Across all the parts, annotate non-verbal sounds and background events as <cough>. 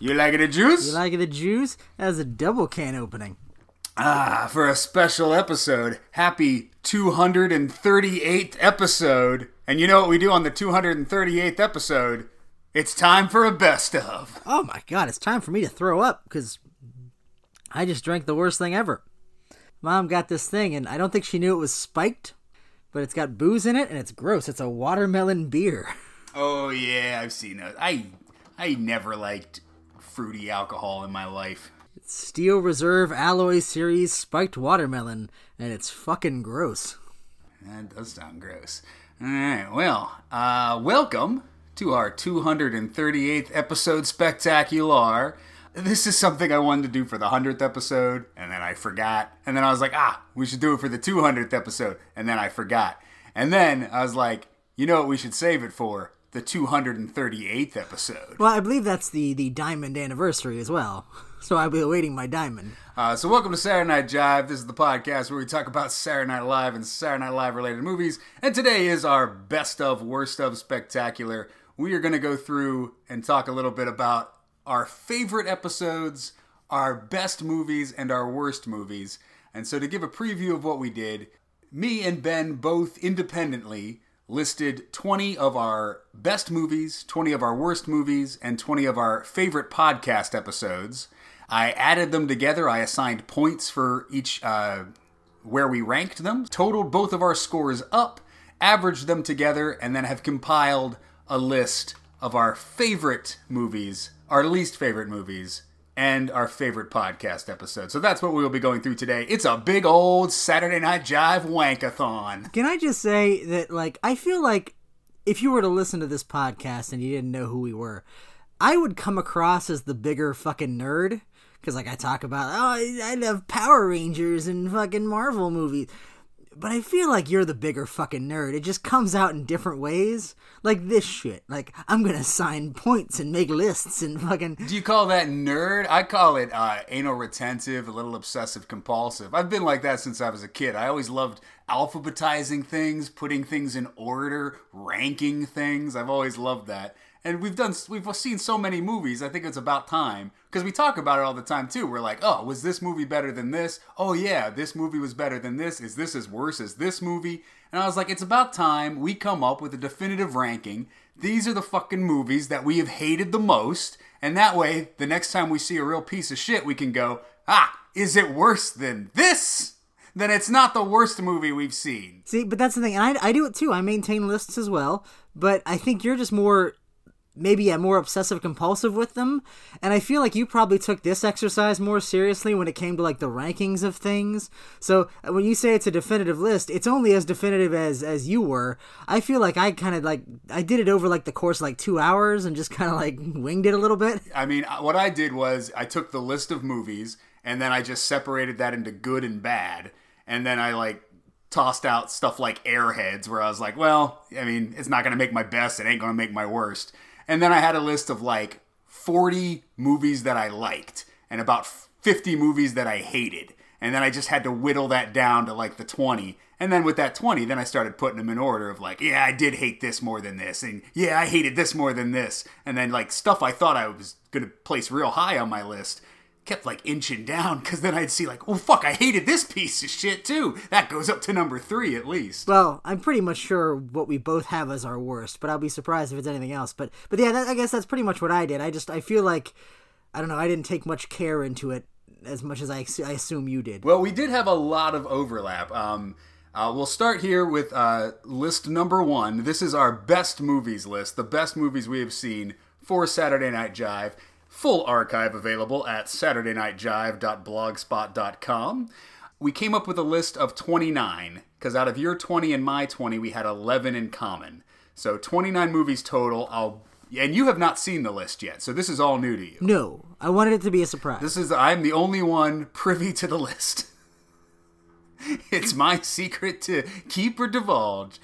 You like it a juice? You like the juice? That was a double can opening. ah, for a special episode. Happy 238th episode. And you know what we do on the 238th episode? It's time for a best of. Oh my god, it's time for me to throw up because I just drank the worst thing ever. Mom got this thing, and I don't think she knew it was spiked, but it's got booze in it, and it's gross. It's a watermelon beer. <laughs> Oh yeah, I've seen it. I I never liked fruity alcohol in my life. It's Steel Reserve Alloy Series spiked watermelon, and it's fucking gross. That does sound gross. All right, well, uh, welcome to our 238th episode spectacular. This is something I wanted to do for the 100th episode, and then I forgot. And then I was like, ah, we should do it for the 200th episode, and then I forgot. And then I was like, you know what we should save it for? The 238th episode. Well, I believe that's the the diamond anniversary as well. <laughs> So I'll be awaiting my diamond. Uh, so, welcome to Saturday Night Jive. This is the podcast where we talk about Saturday Night Live and Saturday Night Live related movies. And today is our best of, worst of spectacular. We are going to go through and talk a little bit about our favorite episodes, our best movies, and our worst movies. And so, to give a preview of what we did, me and Ben both independently listed 20 of our best movies, 20 of our worst movies, and 20 of our favorite podcast episodes. I added them together. I assigned points for each uh, where we ranked them, totaled both of our scores up, averaged them together, and then have compiled a list of our favorite movies, our least favorite movies, and our favorite podcast episode. So that's what we will be going through today. It's a big old Saturday Night Jive wankathon. Can I just say that, like, I feel like if you were to listen to this podcast and you didn't know who we were, I would come across as the bigger fucking nerd. Because, like, I talk about, oh, I, I love Power Rangers and fucking Marvel movies. But I feel like you're the bigger fucking nerd. It just comes out in different ways. Like this shit. Like, I'm gonna sign points and make lists and fucking. Do you call that nerd? I call it uh, anal retentive, a little obsessive compulsive. I've been like that since I was a kid. I always loved alphabetizing things, putting things in order, ranking things. I've always loved that. And we've done, we've seen so many movies. I think it's about time because we talk about it all the time too. We're like, oh, was this movie better than this? Oh yeah, this movie was better than this. Is this as worse as this movie? And I was like, it's about time we come up with a definitive ranking. These are the fucking movies that we have hated the most, and that way, the next time we see a real piece of shit, we can go, ah, is it worse than this? Then it's not the worst movie we've seen. See, but that's the thing. And I, I do it too. I maintain lists as well. But I think you're just more maybe yeah, more obsessive compulsive with them. And I feel like you probably took this exercise more seriously when it came to like the rankings of things. So uh, when you say it's a definitive list, it's only as definitive as as you were. I feel like I kind of like I did it over like the course like 2 hours and just kind of like <laughs> winged it a little bit. I mean, uh, what I did was I took the list of movies and then I just separated that into good and bad. And then I like tossed out stuff like Airheads, where I was like, well, I mean, it's not going to make my best, it ain't going to make my worst. And then I had a list of like 40 movies that I liked and about 50 movies that I hated. And then I just had to whittle that down to like the 20. And then with that 20, then I started putting them in order of like, yeah, I did hate this more than this. And yeah, I hated this more than this. And then like stuff I thought I was going to place real high on my list kept like inching down because then I'd see like, oh fuck, I hated this piece of shit too. That goes up to number three at least. Well, I'm pretty much sure what we both have as our worst, but I'll be surprised if it's anything else. But but yeah, that, I guess that's pretty much what I did. I just I feel like I don't know. I didn't take much care into it as much as I, I assume you did. Well, we did have a lot of overlap. Um, uh, we'll start here with uh, list number one. This is our best movies list, the best movies we have seen for Saturday Night Jive. Full archive available at SaturdayNightJive.blogspot.com. We came up with a list of 29, because out of your 20 and my 20, we had 11 in common. So 29 movies total. I'll and you have not seen the list yet, so this is all new to you. No, I wanted it to be a surprise. This is I'm the only one privy to the list. <laughs> it's my secret to keep or divulge.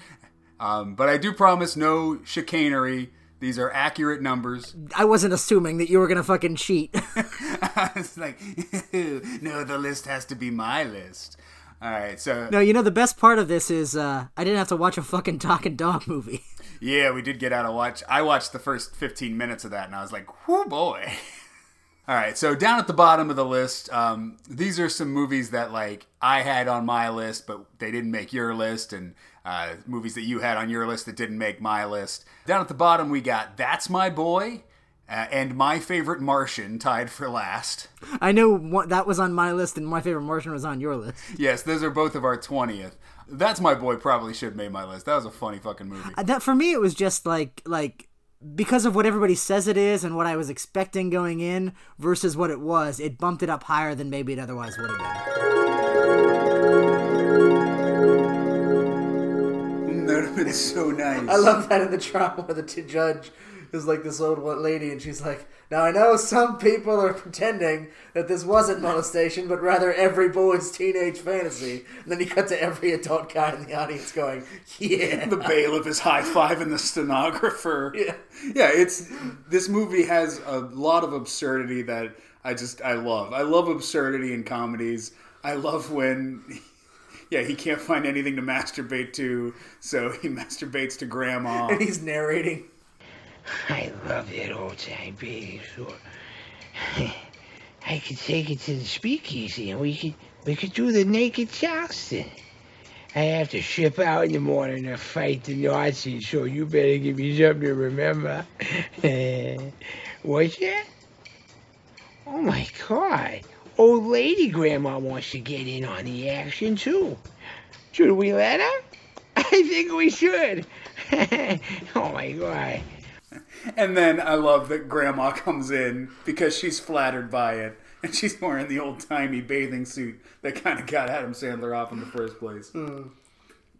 Um, but I do promise no chicanery. These are accurate numbers. I wasn't assuming that you were gonna fucking cheat. <laughs> it's like, <laughs> no, the list has to be my list. All right, so no, you know the best part of this is uh, I didn't have to watch a fucking talking dog movie. <laughs> yeah, we did get out of watch. I watched the first 15 minutes of that, and I was like, whoo boy. All right, so down at the bottom of the list, um, these are some movies that like I had on my list, but they didn't make your list, and uh, movies that you had on your list that didn't make my list. Down at the bottom, we got That's My Boy uh, and My Favorite Martian tied for last. I know what, that was on my list, and my favorite Martian was on your list. Yes, those are both of our twentieth. That's My Boy probably should have made my list. That was a funny fucking movie. Uh, That for me, it was just like like because of what everybody says it is and what I was expecting going in versus what it was. It bumped it up higher than maybe it otherwise would have been. That would have been so nice. I love that in the drama where the t- judge is like this old one lady, and she's like, "Now I know some people are pretending that this wasn't molestation, but rather every boy's teenage fantasy." And then you cut to every adult guy in the audience going, "Yeah." the bailiff is high fiving the stenographer. <laughs> Yeah. yeah. It's this movie has a lot of absurdity that I just I love. I love absurdity in comedies. I love when. Yeah, he can't find anything to masturbate to, so he <laughs> masturbates to grandma. <laughs> and he's narrating. I love that old time bathing store. <laughs> I could take it to the speakeasy and we could we could do the naked Charleston. I have to ship out in the morning to fight the Nazis, so you better give me something to remember. What's that? Oh my god. Old lady grandma wants to get in on the action too. Should we let her? <laughs> I think we should. <laughs> oh my god. And then I love that grandma comes in because she's flattered by it. And she's wearing the old timey bathing suit that kind of got Adam Sandler off in the first place. Hmm.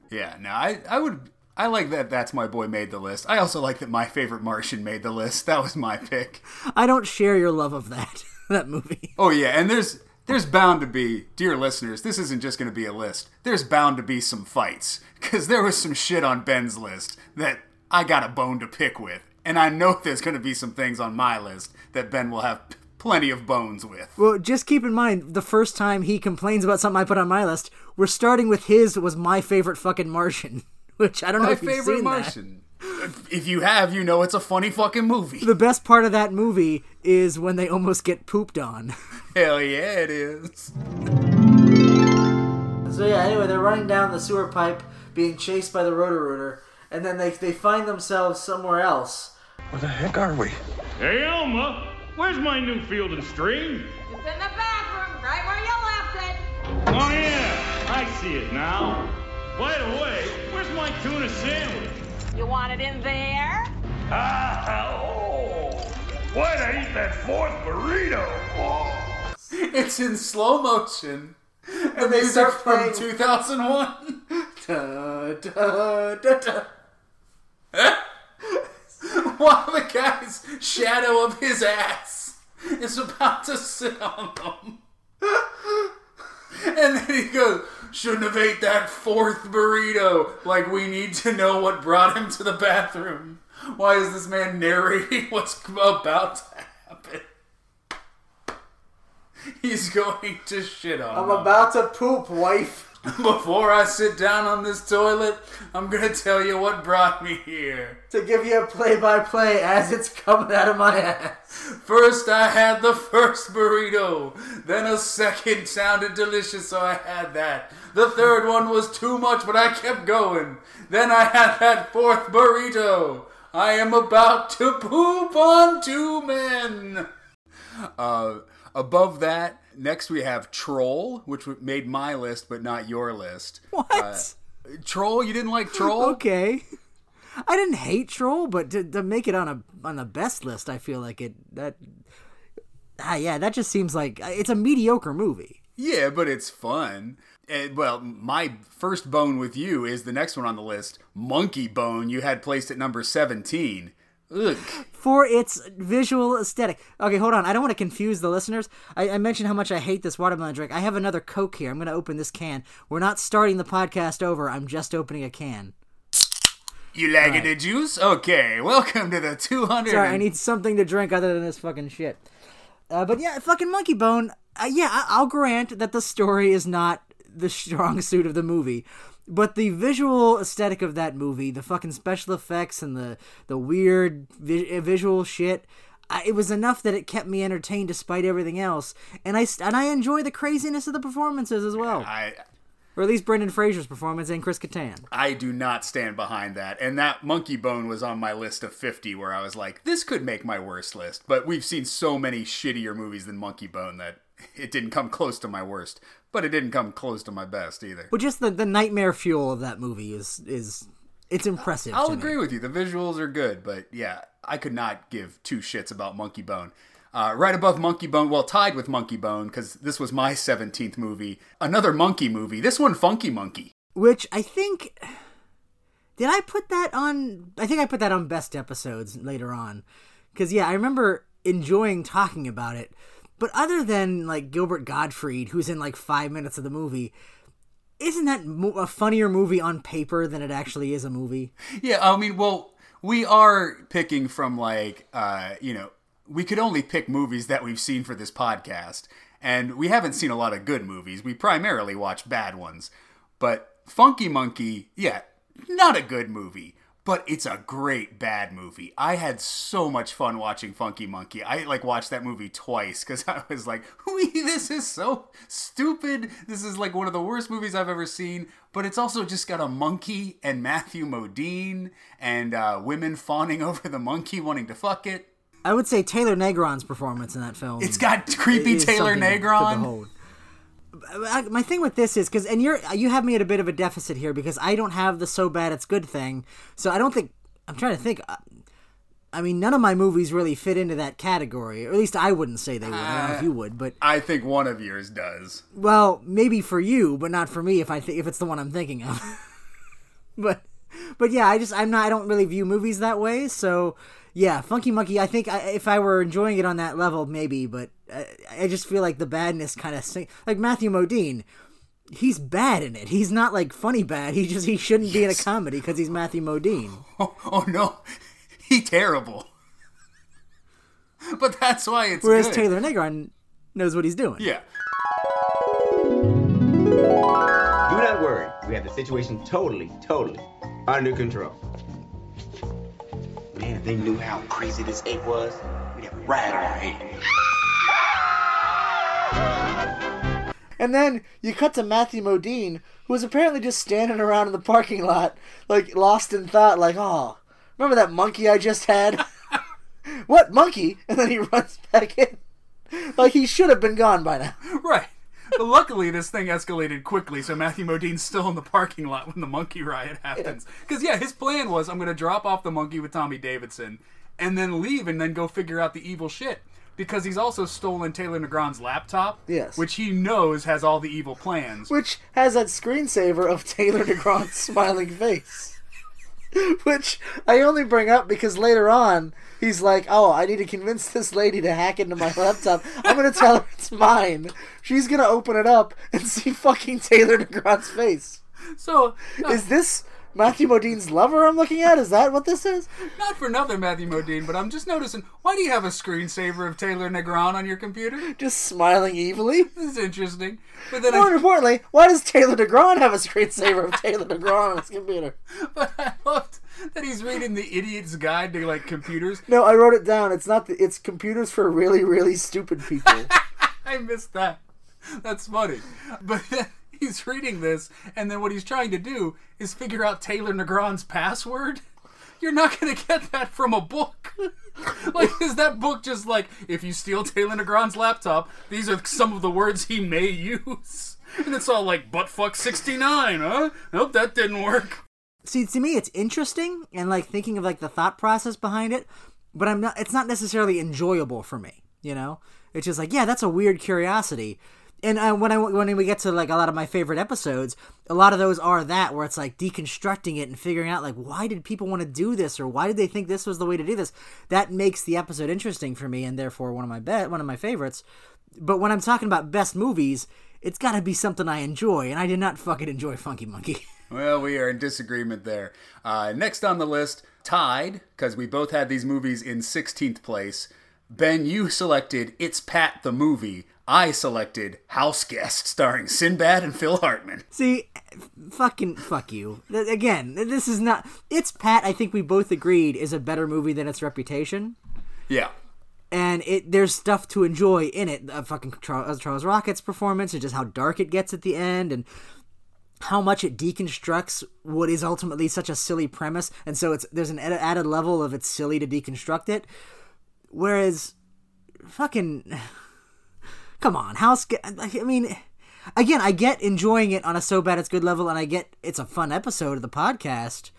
Yeah, no, I, I would. I like that that's my boy made the list. I also like that my favorite Martian made the list. That was my pick. I don't share your love of that <laughs> <laughs> that movie. Oh yeah, and there's there's bound to be, dear listeners, this isn't just going to be a list. There's bound to be some fights because there was some shit on Ben's list that I got a bone to pick with, and I know there's going to be some things on my list that Ben will have plenty of bones with. Well, just keep in mind the first time he complains about something I put on my list, we're starting with his was my favorite fucking Martian, <laughs> which I don't know if you've favorite seen that. Martian. If you have, you know it's a funny fucking movie. The best part of that movie is when they almost get pooped on. Hell yeah, it is. So yeah, anyway, they're running down the sewer pipe, being chased by the Roto-Rooter, and then they they find themselves somewhere else. Where the heck are we? Hey, Elma, where's my new field and stream? It's in the bathroom, right where you left it. Oh, yeah, I see it now. By the way, where's my tuna sandwich? You want it in there? Ah, oh. Why'd I eat that fourth burrito? Oh. <laughs> It's in slow motion. The they music start from 2001. <laughs> Da, da, da, da. <laughs> While the guy's shadow of his ass is about to sit on them. And then he goes, Shouldn't have ate that fourth burrito. Like, we need to know what brought him to the bathroom. Why is this man narrating <laughs> what's about to happen? He's going to shit on I'm them. about to poop, wife. <laughs> Before I sit down on this toilet, I'm gonna tell you what brought me here. To give you a play-by-play as it's coming out of my ass. First, I had the first burrito. Then a second sounded delicious, so I had that. The third one was too much, but I kept going. Then I had that fourth burrito. I am about to poop on two men. Uh, above that, next we have Troll, which made my list, but not your list. What? Uh, Troll, you didn't like Troll? <laughs> okay. I didn't hate Troll, but to, to make it on a on the best list, I feel like it that ah yeah, that just seems like it's a mediocre movie. Yeah, but it's fun. And, well, my first bone with you is the next one on the list. Monkey Bone, you had placed at number 17. Ugh. for its visual aesthetic. Okay, hold on. I don't want to confuse the listeners. I, I mentioned how much I hate this watermelon drink. I have another Coke here. I'm going to open this can. We're not starting the podcast over. I'm just opening a can. You lagging the juice? Okay, welcome to the 200. Sorry, I need something to drink other than this fucking shit. Uh, but yeah, fucking Monkey Bone. Uh, yeah, I- I'll grant that the story is not the strong <laughs> suit of the movie. But the visual aesthetic of that movie, the fucking special effects and the the weird vi- eh, visual shit, I, it was enough that it kept me entertained despite everything else, and I and I enjoy the craziness of the performances as well, I or at least Brendan Fraser's performance and Chris Kattan. I do not stand behind that. And that Monkey Bone was on my list of 50 where I was like, this could make my worst list. But we've seen so many shittier movies than Monkey Bone that it didn't come close to my worst. But it didn't come close to my best either. But just the, the nightmare fuel of that movie is is it's impressive. I'll to me. agree with you. The visuals are good, but yeah, I could not give two shits about Monkey Bone. Uh, right above Monkey Bone, well, tied with Monkey Bone, because this was my 17th movie. Another monkey movie. This one, Funky Monkey. Which I think did I put that on? I think I put that on best episodes later on, because yeah, I remember enjoying talking about it. But other than like Gilbert Gottfried, who's in like five minutes of the movie, isn't that mo- a funnier movie on paper than it actually is a movie? Yeah, I mean, well, we are picking from like, uh, you know, we could only pick movies that we've seen for this podcast, and we haven't seen a lot of good movies. We primarily watch bad ones. But Funky Monkey, yeah, not a good movie, but it's a great bad movie. I had so much fun watching Funky Monkey. I like watched that movie twice because <laughs> I was like, "Wee, this is so stupid. This is like one of the worst movies I've ever seen." But it's also just got a monkey and Matthew Modine and uh, women fawning <laughs> over the monkey wanting to fuck it. I would say Taylor Negron's performance in that film. It's got creepy Taylor Negron. My thing with this is because, and you're you have me at a bit of a deficit here because I don't have the so bad it's good thing. So I don't think I'm trying to think. uh, I mean, none of my movies really fit into that category, or at least I wouldn't say they would. I don't know if you would, but I think one of yours does. well, maybe for you, but not for me if I th- if it's the one I'm thinking of. <laughs> but but yeah, I just I'm not I don't really view movies that way. So yeah, Funky Monkey. I think I, if I were enjoying it on that level, maybe. But I, I just feel like the badness kind of sing- like Matthew Modine. He's bad in it. He's not like funny bad. He just he shouldn't be in a comedy because he's Matthew Modine. <laughs> Oh, oh no, he terrible. But that's why it's Whereas good. Taylor Negron knows what he's doing. Yeah. Do not worry. We have the situation totally, totally under control. Man, if they knew how crazy this ape was, we'd have a riot on our hands. And then you cut to Matthew Modine, who was apparently just standing around in the parking lot, like lost in thought, like, oh, remember that monkey I just had? <laughs> what monkey? And then he <laughs> runs back in. Like he should have been gone by now. <laughs> Right. But luckily, this thing escalated quickly, so Matthew Modine's still in the parking lot when the monkey riot happens. Because, yeah, his plan was I'm going to drop off the monkey with Tommy Davidson and then leave and then go figure out the evil shit. Because he's also stolen Taylor Negron's laptop, Yes. which he knows has all the evil plans. Which has that screensaver of Taylor Negron's <laughs> smiling face. Which I only bring up because later on he's like, "Oh, I need to convince this lady to hack into my laptop. I'm gonna tell her it's mine. She's gonna open it up and see fucking Taylor Negron's face. So, not, Is uh, this Matthew Modine's lover I'm looking at? Is that what this is? not for nothing, Matthew Modine, but I'm just noticing why do you have a screensaver of Taylor Negron on your computer? Just smiling evilly. <laughs> This is interesting. But then More I, importantly, why does Taylor Negron have a screensaver of Taylor Negron on his computer? <laughs> but I loved that he's reading the idiot's guide to like computers. No, I wrote it down. It's not. The, it's computers for really, really stupid people. <laughs> I missed that. That's funny. But <laughs> he's reading this, and then what he's trying to do is figure out Taylor Negron's password. You're not going to get that from a book. <laughs> like, is that book just like, if you steal Taylor Negron's laptop, these are some of the words he may use? And it's all like, buttfuck 69, huh? Nope, that didn't work. See, to me, it's interesting and like thinking of like the thought process behind it, but I'm not. It's not necessarily enjoyable for me. You know, it's just like, yeah, that's a weird curiosity. And uh, when I when we get to like a lot of my favorite episodes, a lot of those are that where it's like deconstructing it and figuring out like why did people want to do this or why did they think this was the way to do this. That makes the episode interesting for me and therefore one of my bet one of my favorites. But when I'm talking about best movies, it's got to be something I enjoy, and I did not fucking enjoy Funky Monkey. <laughs> Well, we are in disagreement there. Uh, next on the list, tied, because we both had these movies in 16th place. Ben, you selected It's Pat the Movie. I selected House Guest, starring Sinbad and Phil Hartman. See, fucking fuck you. Again, this is not. It's Pat. I think we both agreed is a better movie than its reputation. Yeah. and it there's stuff to enjoy in it. Uh, fucking Charles, Charles Rocket's performance, and just how dark it gets at the end, and how much it deconstructs what is ultimately such a silly premise, and so it's there's an added level of it's silly to deconstruct it. Whereas, fucking, <sighs> come on, House. Guest. I mean, again, I get enjoying it on a so bad it's good level, and I get it's a fun episode of the podcast.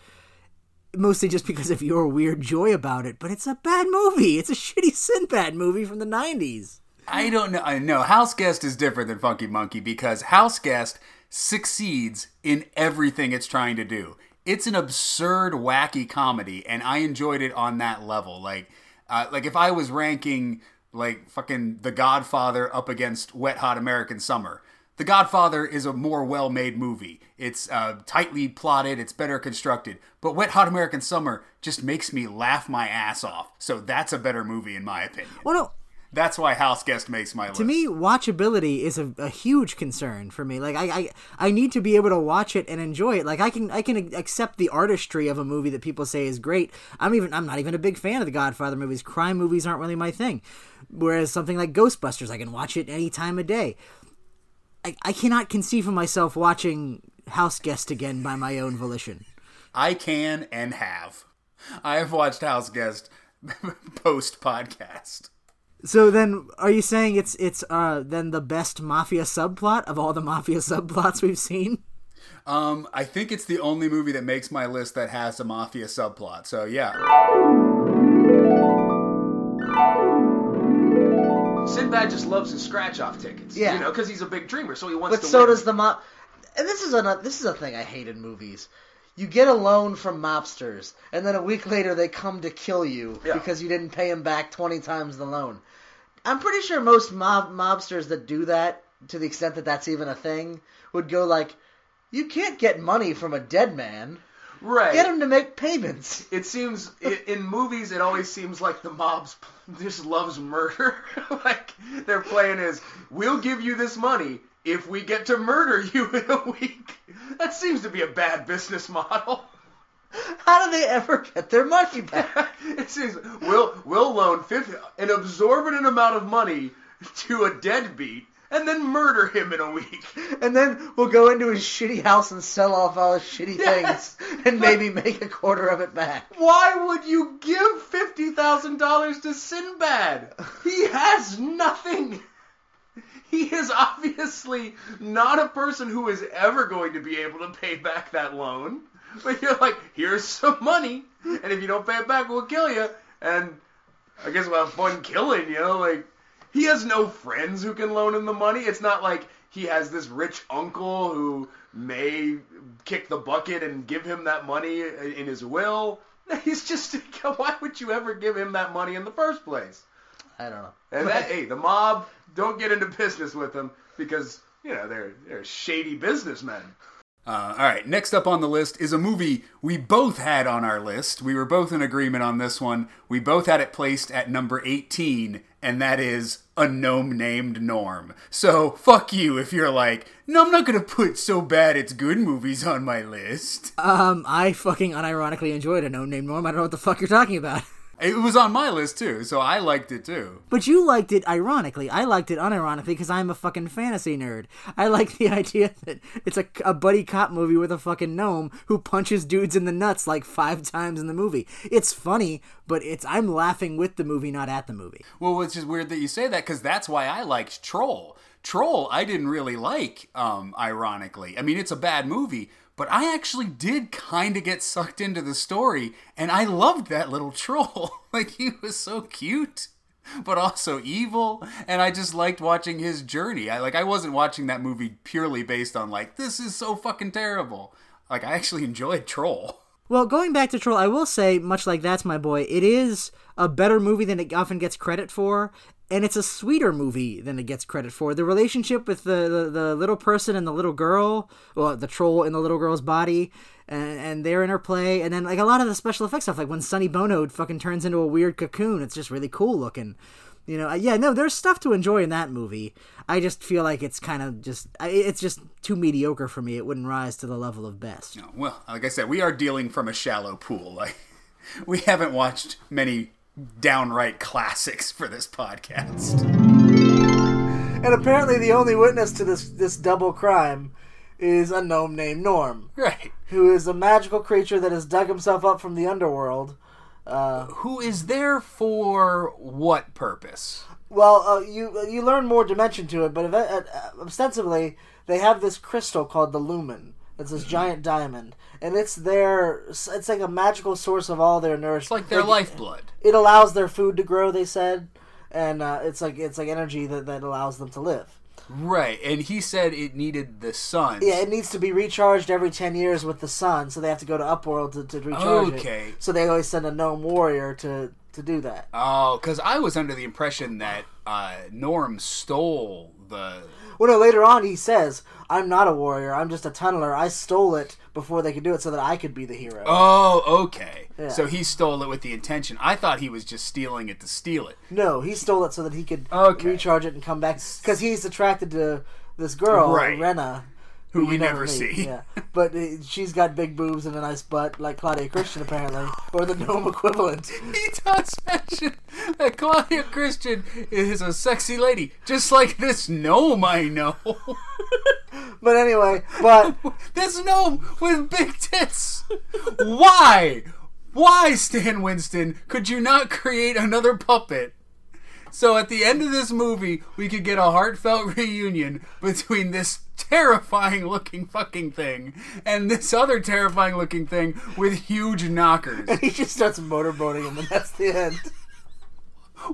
Mostly just because of your weird joy about it, but it's a bad movie. It's a shitty Sinbad movie from the '90s. I don't know. I know House Guest is different than Funky Monkey because House Guest succeeds in everything it's trying to do. It's an absurd, wacky comedy, and I enjoyed it on that level. Like, uh, like if I was ranking like fucking The Godfather up against Wet Hot American Summer, The Godfather is a more well-made movie. It's uh, tightly plotted, it's better constructed. But Wet Hot American Summer just makes me laugh my ass off. So that's a better movie in my opinion. Well, no, that's why House Guest makes my list. To me, watchability is a, a, huge concern for me. Like I, I, I need to be able to watch it and enjoy it. Like I can I can accept the artistry of a movie that people say is great. I'm even I'm not even a big fan of the Godfather movies. Crime movies aren't really my thing. Whereas something like Ghostbusters, I can watch it any time of day. I, I cannot conceive of myself watching House Guest again by my own volition. I can and have. I have watched House Guest <laughs> post podcast. So then, are you saying it's it's uh then the best mafia subplot of all the mafia <laughs> subplots we've seen? Um, I think it's the only movie that makes my list that has a mafia subplot. So yeah. Sinbad just loves his scratch-off tickets. Yeah. you know, because he's a big dreamer, so he wants But to. so win. does the mob. And this is a this is a thing I hate in movies. You get a loan from mobsters, and then a week later they come to kill you Yeah. because you didn't pay them back twenty times the loan. I'm pretty sure most mob mobsters that do that, to the extent that that's even a thing, would go like, "You can't get money from a dead man. right. Get him to make payments." <laughs> It seems i in movies, it always seems like the mobs <laughs> just loves murder. <laughs> like their plan is, we'll give you this money if we get to murder you in a week. That seems to be a bad business model. How do they ever get their money back? <laughs> it seems we'll we'll loan 50, an absorbent amount of money to a deadbeat and then murder him in a week. and then we'll go into his shitty house and sell off all his shitty Yes. things and maybe make a quarter of it back. Why would you give fifty thousand dollars to Sinbad? He has nothing. He is obviously not a person who is ever going to be able to pay back that loan. <laughs> But you're like, here's some money, and if you don't pay it back, we'll kill you. And I guess we'll have fun killing you. Know? Like, he has no friends who can loan him the money. It's not like he has this rich uncle who may kick the bucket and give him that money in his will. <laughs> He's just, <laughs> why would you ever give him that money in the first place? I don't know. And that, hey, the mob don't get into business with them because you know they're they're shady businessmen. Uh, all right, next up on the list is a movie we both had on our list. We were both in agreement on this one. We both had it placed at number 18, and that is A Gnome Named Norm. So, fuck you if you're like, no, I'm not gonna put so bad it's good movies on my list. Um, I fucking unironically enjoyed a Gnome Named Norm. I don't know what the fuck you're talking about. <laughs> It was on my list too, so I liked it too. But you liked it ironically. I liked it unironically because I'm a fucking fantasy nerd. I like the <laughs> idea that it's a, a buddy cop movie with a fucking gnome who punches dudes in the nuts like five times in the movie. It's funny, but it's I'm laughing with the movie, not at the movie. Well, which is weird that you say that because that's why I liked Troll. Troll, I didn't really like, um, ironically. I mean, it's a bad movie, but I actually did kind of get sucked into the story, and I loved that little troll. <laughs> like, he was so cute, but also evil, and I just liked watching his journey. I like, I wasn't watching that movie purely based on like, this is so fucking terrible. Like, I actually <laughs> enjoyed Troll. Well, going back to Troll, I will say, much like That's My Boy, it is a better movie than it often gets credit for, and it's a sweeter movie than it gets credit for. The relationship with the, the, the little person and the little girl, well, the troll in the little girl's body, and, and their interplay, and then like a lot of the special effects stuff, like when Sonny Bono fucking turns into a weird cocoon, it's just really cool looking. You know, yeah, no, there's stuff to enjoy in that movie. I just feel like it's kind of just, it's just too mediocre for me. It wouldn't rise to the level of best. Well, like I said, we are dealing from a shallow pool. <laughs> Like we haven't watched many downright classics for this podcast. And apparently, the only witness to this this double crime is a gnome named Norm, Right. who is a magical creature that has dug himself up from the underworld. Uh, Who is there for what purpose? well, uh, you you learn more dimension to it, but ev- uh, uh, ostensibly they have this crystal called the Lumen. It's this giant diamond, and it's their it's like a magical source of all their nourishment. It's like their lifeblood. It allows their food to grow. They said, and uh, it's like it's like energy that, that allows them to live. Right. And he said it needed the sun. Yeah, it needs to be recharged every ten years with the sun, so they have to go to Upworld to, to recharge Okay. it. So they always send a gnome warrior to to do that. Oh, because I was under the impression that uh, Norm stole the. Well, no, later on he says, "I'm not a warrior. I'm just a tunneler. I stole it before they could do it, so that I could be the hero." Oh, okay. Yeah. So he stole it with the intention. I thought he was just stealing it to steal it. No, he stole it so that he could Okay. recharge it and come back because he's attracted to this girl, Right. Rena, Who we never see. Yeah, <laughs> but uh, she's got big boobs and a nice butt, like Claudia Christian apparently, or the gnome equivalent. <laughs> He does mention that Claudia Christian is a sexy lady, just like this gnome I know. <laughs> But anyway, but this gnome with big tits. Why? Why, Stan Winston, could you not create another puppet? So at the end of this movie, we could get a heartfelt reunion between this terrifying looking fucking thing and this other terrifying looking thing with huge knockers. And he just starts motorboating him, and that's the end.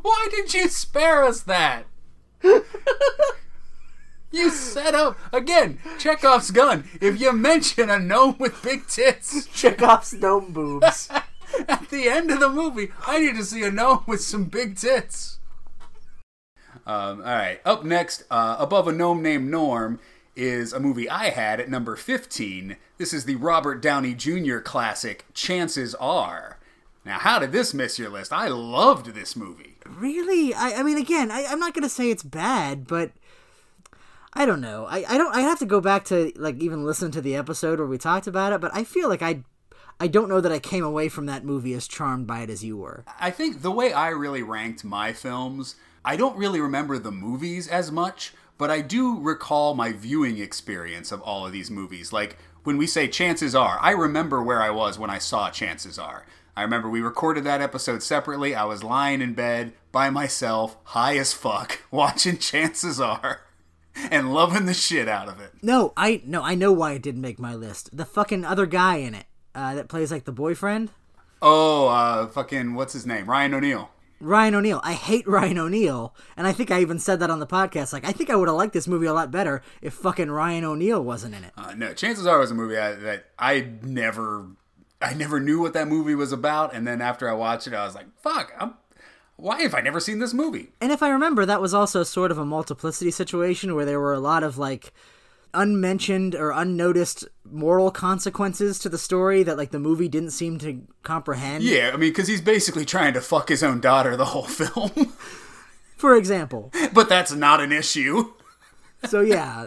Why did you spare us that? You set up again Chekhov's gun. If you mention a gnome with big tits Chekhov's gnome boobs. <laughs> at the end of the movie, I need to see a gnome with some big tits. Um, all right. Up next, uh, above a gnome named Norm, is a movie I had at number 15. This is the Robert Downey Jr. classic, Chances Are. Now, how did this miss your list? I loved this movie. Really? I, I mean, again, I, I'm not gonna say it's bad, but I don't know. I, I don't. I have to go back to like even listen to the episode where we talked about it, but I feel like I, I don't know that I came away from that movie as charmed by it as you were. I think the way I really ranked my films, I don't really remember the movies as much, but I do recall my viewing experience of all of these movies. Like when we say chances are, I remember where I was when I saw chances are. I remember we recorded that episode separately. I was lying in bed by myself, high as fuck, <laughs> watching chances are and loving the shit out of it. No, I no, I know why it didn't make my list. The fucking other guy in it uh, that plays like the boyfriend, Oh, uh, fucking, what's his name? Ryan O'Neal. Ryan O'Neal. I hate Ryan O'Neal, and I think I even said that on the podcast. Like, I think I would have liked this movie a lot better if fucking Ryan O'Neal wasn't in it. Uh, no, chances are it was a movie I, that I never, I never knew what that movie was about, and then after I watched it, I was like, "Fuck, I'm, why have I never seen this movie?" And if I remember, that was also sort of a multiplicity situation where there were a lot of like unmentioned or unnoticed moral consequences to the story that like the movie didn't seem to comprehend. Yeah, I mean, because he's basically trying to fuck his own daughter the whole <laughs> film, For example. but that's not an issue. So yeah,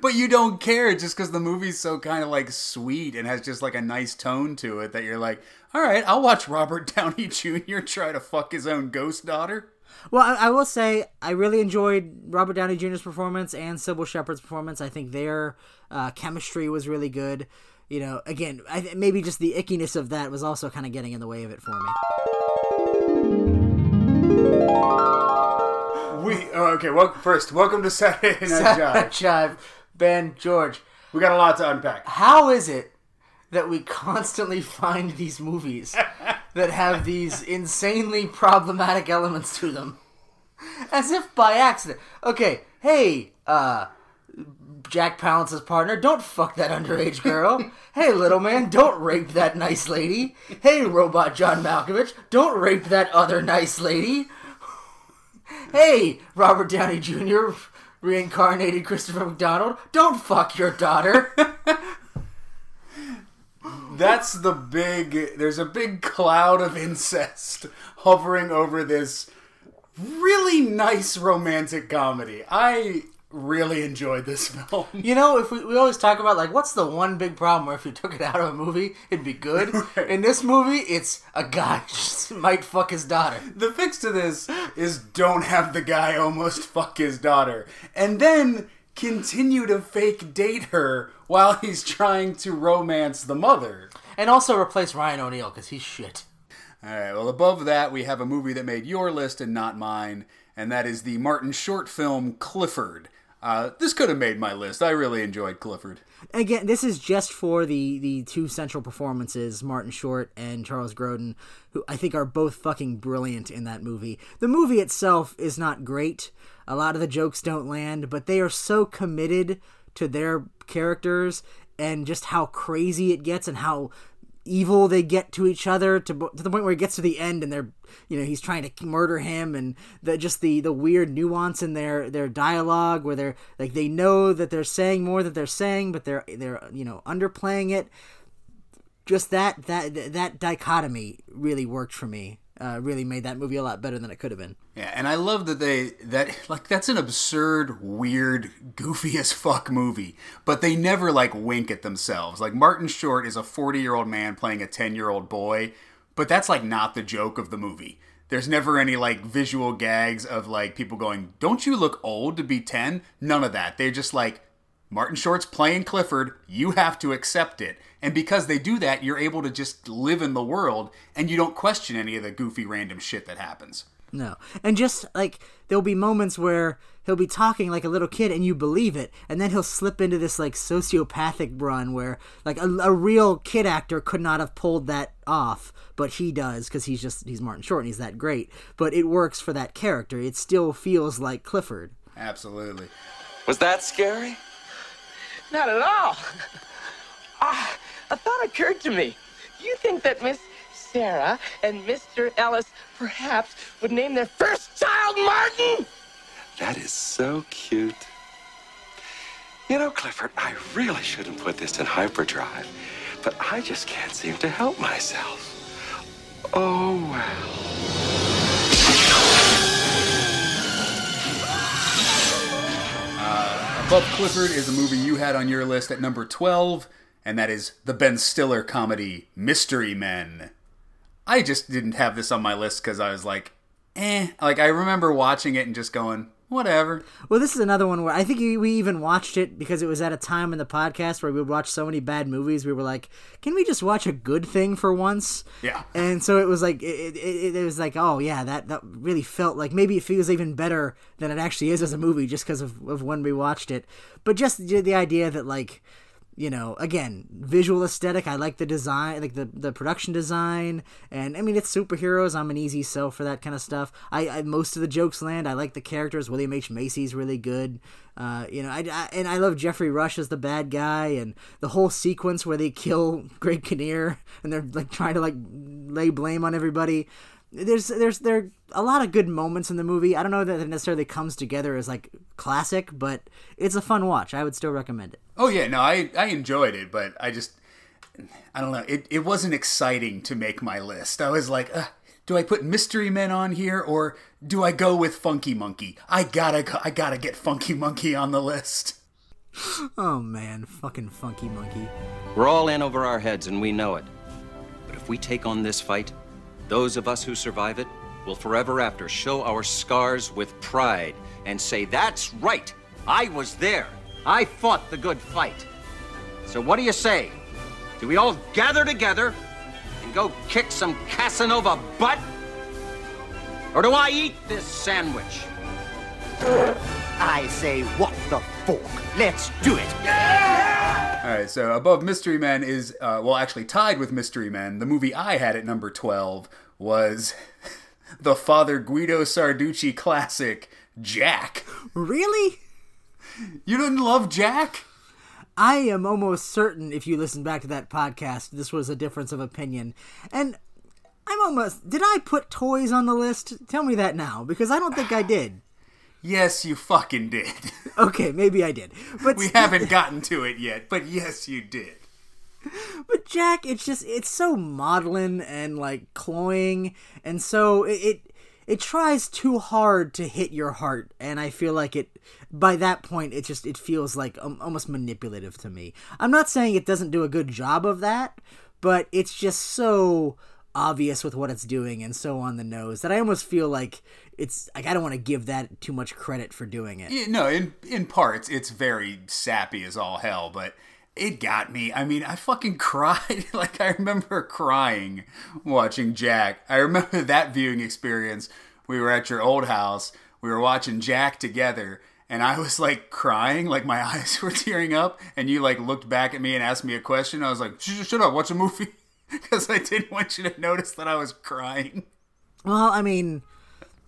But you don't care just because the movie's so kind of like sweet and has just like a nice tone to it that you're like, all right, I'll watch Robert <laughs> Downey Jr. try to fuck his own ghost daughter. Well, I, I will say I really enjoyed Robert Downey Jr.'s performance and Cybill Shepherd's performance. I think their uh, chemistry was really good. You know, again, I, maybe just the ickiness of that was also kind of getting in the way of it for me. We oh, okay. Well, first, welcome to Saturday Night <laughs> Jive. Jive, Ben, George, We got a lot to unpack. how is it that we constantly find these movies that have these insanely problematic elements to them? As if by accident. Okay, hey, uh, Jack Palance's partner, don't fuck that underage girl. hey, little man, don't rape that nice lady. Hey, robot John Malkovich, don't rape that other nice lady. Hey, Robert Downey Jr., reincarnated Christopher McDonald, don't fuck your daughter. That's the big. There's a big cloud of incest hovering over this really nice romantic comedy. I really enjoyed this film. You know, if we, we always talk about like what's the one big problem where if you took it out of a movie, it'd be good. <laughs> In this movie, it's a guy <laughs> might fuck his daughter. The fix to this is don't have the guy almost fuck his daughter, and then continue to fake date her while he's trying to romance the mother. And also replace Ryan O'Neal because he's shit. All right, well, above that, we have a movie that made your list and not mine, and that is the Martin short film Clifford. Uh, this could have made my list. I really enjoyed Clifford. Again, this is just for the the two central performances, Martin Short and Charles Grodin, who I think are both fucking brilliant in that movie. The movie itself is not great. A lot of the jokes don't land, but they are so committed to their characters and just how crazy it gets and how evil they get to each other to, to the point where it gets to the end and they're you know he's trying to murder him and the just the the weird nuance in their their dialogue where they're like they know that they're saying more that they're saying but they're they're you know underplaying it. Just that that that dichotomy really worked for me uh, really made that movie a lot better than it could have been Yeah, and I love that they that like that's an absurd, weird, goofy as fuck movie, but they never like wink at themselves. Like Martin Short is a 40-year-old man playing a 10-year-old boy, but that's like not the joke of the movie. There's never any like visual gags of like people going, "Don't you look old to be 10?" None of that. They're just like Martin Short's playing Clifford, you have to accept it. And because they do that, you're able to just live in the world and you don't question any of the goofy random shit that happens. No. And just like there'll be moments where he'll be talking like a little kid and you believe it, and then he'll slip into this like sociopathic run where like a, a real kid actor could not have pulled that off, but he does because he's just he's Martin Short and he's that great. But it works for that character. It still feels like Clifford. Absolutely. Was that scary? Not at all. <laughs> Ah, a thought occurred to me. Do you think that Miss Sarah and Mr. Ellis perhaps would name their first child Martin? That is so cute. You know, Clifford, I really shouldn't put this in hyperdrive, but I just can't seem to help myself. Oh, well. Uh, Above Clifford is a movie you had on your list at number 12, and that is the Ben Stiller comedy Mystery Men. I just didn't have this on my list because I was like, eh. Like, I remember watching it and just going, whatever. Well, this is another one where I think we we even watched it because it was at a time in the podcast where we would watch so many bad movies. We were like, can we just watch a good thing for once? Yeah. And so it was like it, it, it was like oh yeah that that really felt like maybe it feels even better than it actually is as a movie just because of, of when we watched it. But just the idea that like you know, again, visual aesthetic. I like the design, like the the production design, and I mean it's superheroes. I'm an easy sell for that kind of stuff. I, I most of the jokes land. I like the characters. William H Macy's really good. Uh, you know, I, I and I love Geoffrey Rush as the bad guy, and the whole sequence where they kill <laughs> Greg Kinnear and they're like trying to like lay blame on everybody there's there's there are a lot of good moments in the movie. I don't know that it necessarily comes together as like classic, but it's a fun watch. I would still recommend it. Oh, yeah, no, I, I enjoyed it, but I just, I don't know. It, it wasn't exciting to make my list. I was like, uh, do I put Mystery Men on here or do I go with Funky Monkey? I gotta, go- I gotta get Funky Monkey on the list. <laughs> Oh man, fucking funky monkey. We're all in over our heads and we know it. But if we take on this fight, those of us who survive it will forever after show our scars with pride and say, That's right, I was there. I fought the good fight. So what do you say? Do we all gather together and go kick some Casanova butt? Or do I eat this sandwich? I say, what the fork? Let's do it. All right, so above Mystery Men is, uh, well, actually tied with Mystery Men. The movie I had at number 12 was <laughs> the Father Guido Sarducci classic, Jack. Really? You didn't love Jack? I am almost certain if you listen back to that podcast, this was a difference of opinion. And I'm almost. Did I put toys on the list? Tell me that now, because I don't think I did. Yes, you fucking did. <laughs> Okay, maybe I did. But we <laughs> haven't gotten to it yet, but yes, you did. But Jack, it's just it's so maudlin and like cloying, and so it, it it tries too hard to hit your heart, and I feel like it. By that point, it just it feels like um, almost manipulative to me. I'm not saying it doesn't do a good job of that, but it's just so obvious with what it's doing and so on the nose that I almost feel like it's like I don't want to give that too much credit for doing it. Yeah, no, in in parts it's very sappy as all hell, but it got me. I mean, I fucking <laughs> cried. like I remember crying watching Jack. I remember <laughs> that viewing experience. We were at your old house. We were watching Jack together. And I was like crying, like my <laughs> eyes were tearing up, and you like looked back at me and asked me a question. I was like, "Shut up, watch a movie," <laughs> because I didn't want you to notice that I was crying. Well, I mean,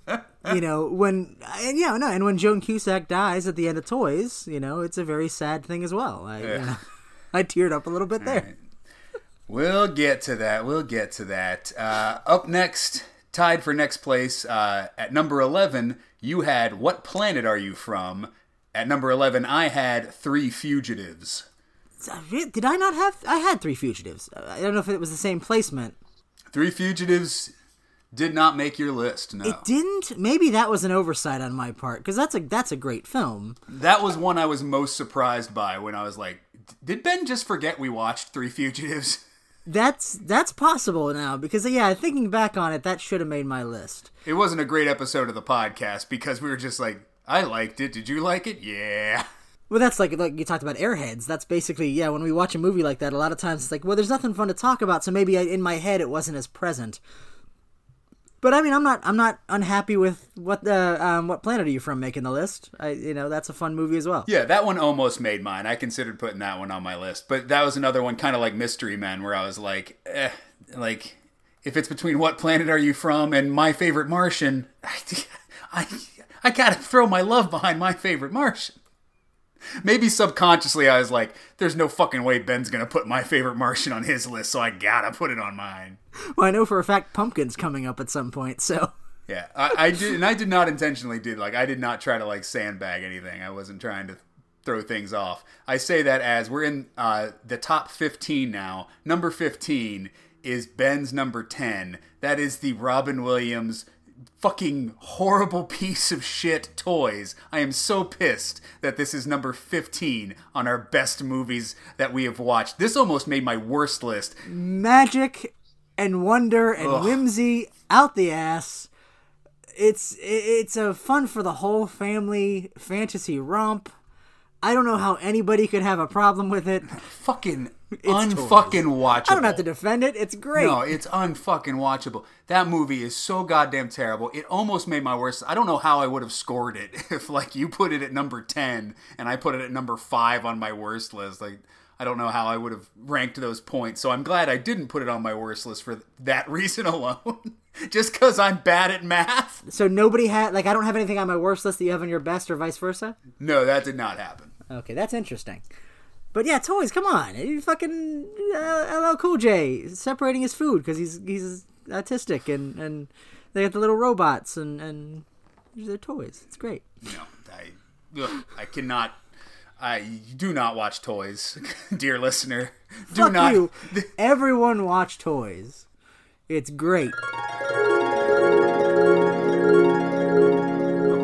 <laughs> you know, when and yeah, no, and when Joan Cusack dies at the end of Toys, you know, it's a very sad thing as well. I, you Yeah. know, <laughs> I teared up a little bit there. We'll get to that. We'll get to that. Uh, up next, tied for next place uh, at number 11, you had What Planet Are You From? At number 11, I had Three Fugitives. Did I not have? I had three fugitives. I don't know if it was the same placement. Three Fugitives did not make your list, no. It didn't. Maybe that was an oversight on my part because that's a that's a great film. That was one I was most surprised by when I was like, did Ben just forget we watched Three Fugitives? <laughs> That's that's possible now because yeah, thinking back on it, that should have made my list. It wasn't a great episode of the podcast because we were just like, I liked it. Did you like it? Yeah. <laughs> Well, that's like like you talked about Airheads. That's basically yeah. When we watch a movie like that, a lot of times it's like, well, there's nothing fun to talk about, so maybe I, in my head it wasn't as present. But I mean, I'm not I'm not unhappy with what the um, what planet are you from making the list. I you know that's a fun movie as well. Yeah, that one almost made mine. I considered putting that one on my list, but that was another one kind of like Mystery Men, where I was like, eh, like if it's between what planet are you from and my favorite Martian, I, <laughs> I, I gotta throw my love behind my favorite Martian. Maybe subconsciously I was like, there's no fucking way Ben's gonna put my favorite Martian on his list, so I gotta put it on mine. Well, I know for a fact Pumpkin's coming up at some point, so Yeah, I, I did, and I did not intentionally do like I did not try to like sandbag anything. I wasn't trying to throw things off. I say that as we're in uh, the top fifteen now. Number fifteen is Ben's number ten. That is the Robin Williams fucking horrible piece of shit toys. I am so pissed that this is number 15 on our best movies that we have watched. This almost made my worst list. magic and wonder and Ugh. whimsy out the ass. It's it's a fun for the whole family fantasy romp. I don't know how anybody could have a problem with it. Fucking It's unfucking toys. watchable. I don't have to defend it. It's great. No, it's unfucking watchable. That movie is so goddamn terrible. It almost made my worst. I don't know how I would have scored it <laughs> if like you put it at number 10 and I put it at number 5 on my worst list. Like I don't know how I would have ranked those points. So I'm glad I didn't put it on my worst list for that <laughs> reason alone. <laughs> Just cuz I'm bad at math. So nobody had like I don't have anything on my worst list that you have on your best or vice versa. No, that did not happen. Okay, that's interesting. But yeah, toys. Come on, you fucking uh, LL Cool J separating his food because he's he's autistic and and they got the little robots and and they're toys. It's great. No, I ugh, I cannot I do not watch toys, <laughs> dear listener. Do Fuck not you. <laughs> Everyone watch toys. It's great.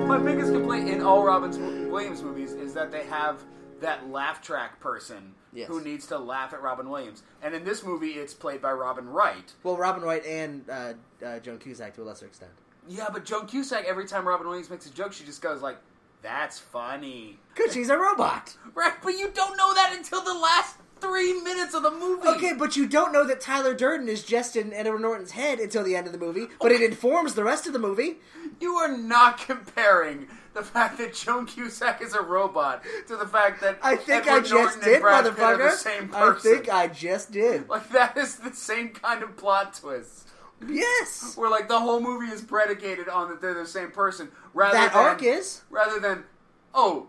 My biggest complaint in all Robin Williams movies is that they have that laugh track person Yes. who needs to laugh at Robin Williams. And in this movie, it's played by Robin Wright. Well, Robin Wright and uh, uh, Joan Cusack to a lesser extent. Yeah, but Joan Cusack, every time Robin Williams makes a joke, she just goes like, "That's funny." Because she's a robot. <laughs> Right, but you don't know that until the last three minutes of the movie. Okay, but you don't know that Tyler Durden is just in Edward Norton's head until the end of the movie, but it informs the rest of the movie. You are not <laughs> comparing the fact that Joan Cusack is a robot to the fact that I think Edward I just Norton did, and Brad Pitt are motherfucker. the same I think I just did. Like that is the same kind of plot twist. Yes. Where like the whole movie is predicated on that they're the same person, rather That than arc is. rather than oh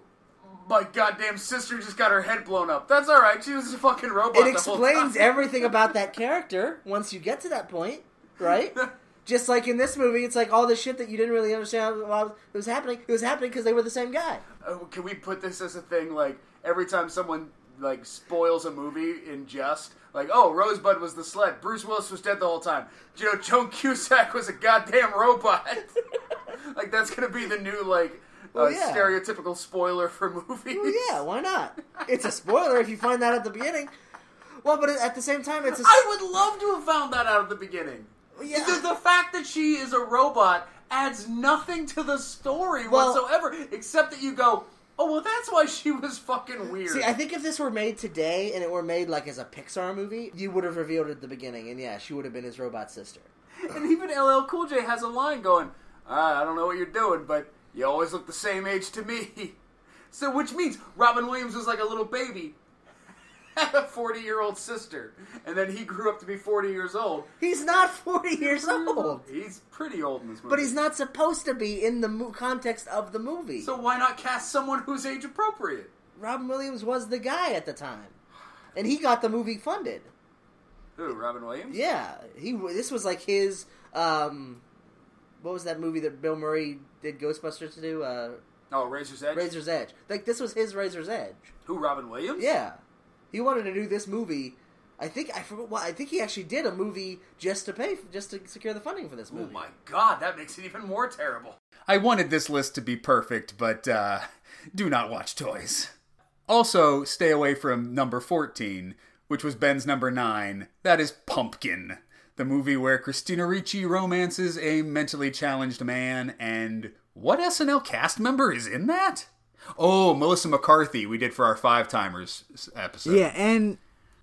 my goddamn sister just got her head blown up. That's all right. She was a fucking robot. It the whole explains everything about that character once you get to that point, right? <laughs> Just like in this movie, it's like all the shit that you didn't really understand while it was happening. It was happening because they were the same guy. Oh, can we put this as a thing? Like every time someone like spoils a movie in just like, oh, Rosebud was the sled. Bruce Willis was dead the whole time. You know, Joan <laughs> Cusack was a goddamn robot. <laughs> like that's gonna be the new like Well, uh, yeah. stereotypical spoiler for <laughs> movies. Well, yeah, why not? It's a spoiler if you find that at the beginning. Well, but at the same time, it's a. I would love to have found that out at the beginning. Yeah. The, the fact that she is a robot adds nothing to the story Well- whatsoever, except that you go, oh well, that's why she was fucking weird. See, I think if this were made today and it were made like as a Pixar movie, you would have revealed it at the beginning, and yeah, she would have been his robot sister. And even LL Cool J has a line going, "Ah, I don't know what you're doing, but you always look the same age to me. <laughs> So, which means Robin Williams was like a little baby, had a 40 year old sister, and then he grew up to be 40 years old. He's not 40 years old. He's pretty old in this movie. But he's not supposed to be in the mo- context of the movie. So, why not cast someone who's age appropriate? Robin Williams was the guy at the time, and he got the movie funded. Who, Robin Williams? Yeah, he. This was like his. Um, what was that movie that Bill Murray did Ghostbusters to do? Uh, Oh, Razor's Edge? Razor's Edge. Like this was his Razor's Edge. Who, Robin Williams? Yeah, he wanted to do this movie. I think I forgot. Well, I think he actually did a movie just to pay, just to secure the funding for this movie. Oh my god, that makes it even more terrible. I wanted this list to be perfect, but uh, do not watch toys. Also, stay away from number 14, which was Ben's number 9. That is Pumpkin, the movie where Christina Ricci romances a mentally challenged man. And what SNL cast member is in that? Oh, Melissa McCarthy, we did for our Five Timers episode. Yeah, and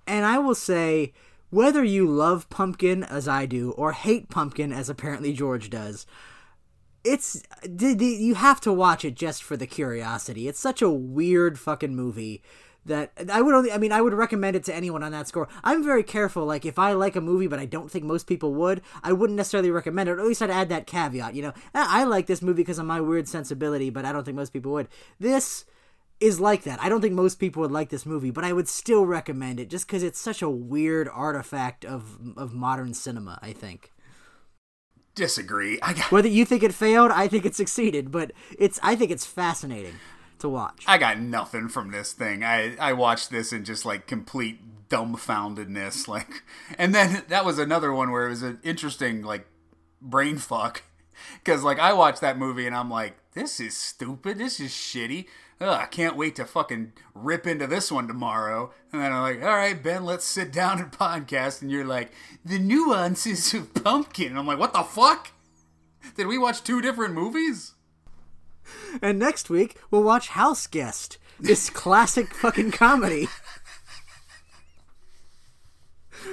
and I will say whether you love pumpkin as I do or hate pumpkin as apparently George does, it's you have to watch it just for the curiosity. It's such a weird fucking movie that I would only I mean I would recommend it to anyone on that score. I'm very careful like if I like a movie but I don't think most people would, I wouldn't necessarily recommend it. Or at least I'd add that caveat, you know. I like this movie because of my weird sensibility, but I don't think most people would. This is like that. I don't think most people would like this movie, but I would still recommend it just because it's such a weird artifact of of modern cinema. I think. Disagree. I got, Whether you think it failed, I think it succeeded, but it's I think it's fascinating to watch. I got nothing from this thing. I, I watched this in just like complete dumbfoundedness. <laughs> Like, and then that was another one where it was an interesting like brain fuck. <laughs> Because like I watched that movie and I'm like, this is stupid. This is shitty. Ugh, I can't wait to fucking rip into this one tomorrow. And then I'm like, all right, Ben, let's sit down and <laughs> podcast. And you're like, the nuances of pumpkin. And I'm like, what the fuck? Did we watch two different movies? And next week we'll watch House Guest, this <laughs> classic fucking comedy.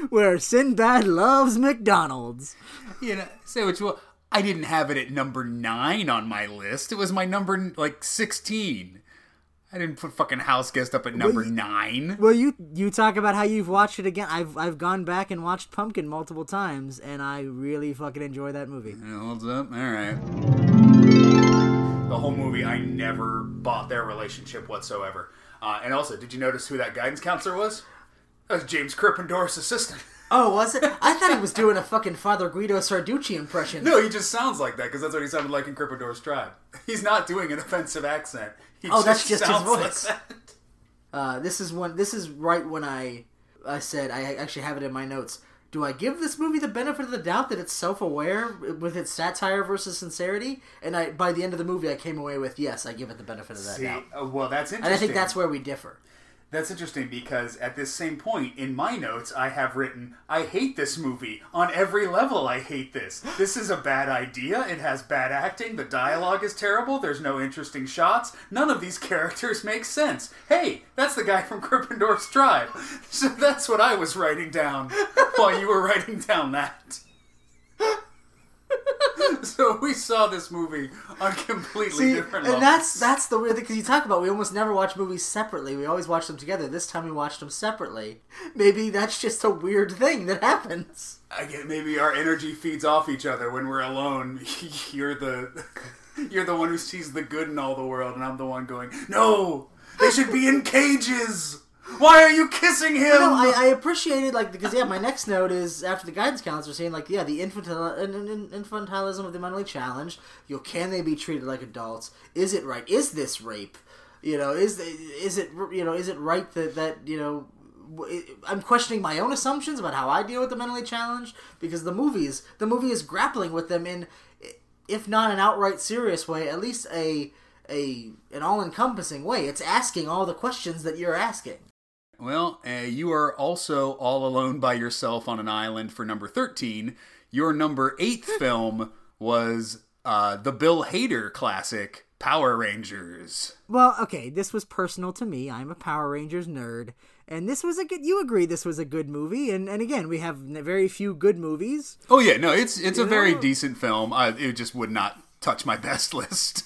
Where Sinbad loves McDonald's. You know, say what you want. I didn't have it at number nine on my list. It was my number like sixteen. I didn't put fucking House Guest up at number Well, you- nine. Well, you you talk about how you've watched it again. I've I've gone back and watched Pumpkin multiple times, and I really fucking enjoy that movie. It Holds up. All right. The whole movie, I never bought their relationship whatsoever. Uh, and also, did you notice who that guidance counselor was? That was James Krippendorf's assistant. <laughs> Oh, was it? I thought he was doing a fucking Father Guido Sarducci impression. No, he just sounds like that because that's what he sounded like in Krippendorf's tribe. <laughs> He's not doing an offensive accent. He Oh, that's just his like voice. that. Uh, this is when this is right when I I said I actually have it in my notes. Do I give this movie the benefit of the doubt that it's self-aware with its satire versus sincerity? And I by the end of the movie, I came away with yes, I give it the benefit of that See, doubt. uh, well, that's interesting. And. I think that's where we differ. That's interesting because at this same point in my notes, I have written, I hate this movie. On every level, I hate this. This is a bad idea. It has bad acting. The dialogue is terrible. There's no interesting shots. None of these <laughs> characters make sense. Hey, that's the guy from <laughs> Krippendorf's tribe. <laughs> So that's what I was writing down while you were writing down that. <laughs> so we saw this movie on completely See, different and levels. that's that's the weird thing because you talk about we almost never watch movies separately. We always watch them together. This time we watched them separately. Maybe that's just a weird thing that happens. I get maybe our energy feeds off each other when we're alone. <laughs> You're the <laughs> you're the one who sees the good in all the world, and I'm the one going, "No, they should be in cages. Why are you kissing him?" No, I, I appreciated like because yeah, my next note is after the guidance counselor saying like yeah, the infantil- in- in- infantilism of the mentally challenged. You know, can they be treated like adults? Is it right? Is this rape? You know, is is it you know is it right that that you know I'm questioning my own assumptions about how I deal with the mentally challenged because the movies the movie is grappling with them in if not an outright serious way, at least a a an all encompassing way. It's asking all the questions that you're asking. Well, uh, you are also all alone by yourself on an island for number 13. Your number eight <laughs> film was uh, the Bill Hader classic, Power Rangers. Well, okay, this was personal to me. I'm a Power Rangers nerd, and this was a good. You agree this was a good movie, and and again, we have very few good movies. Oh yeah, no, it's it's a You very decent film. I, it just would not touch my best <laughs> list.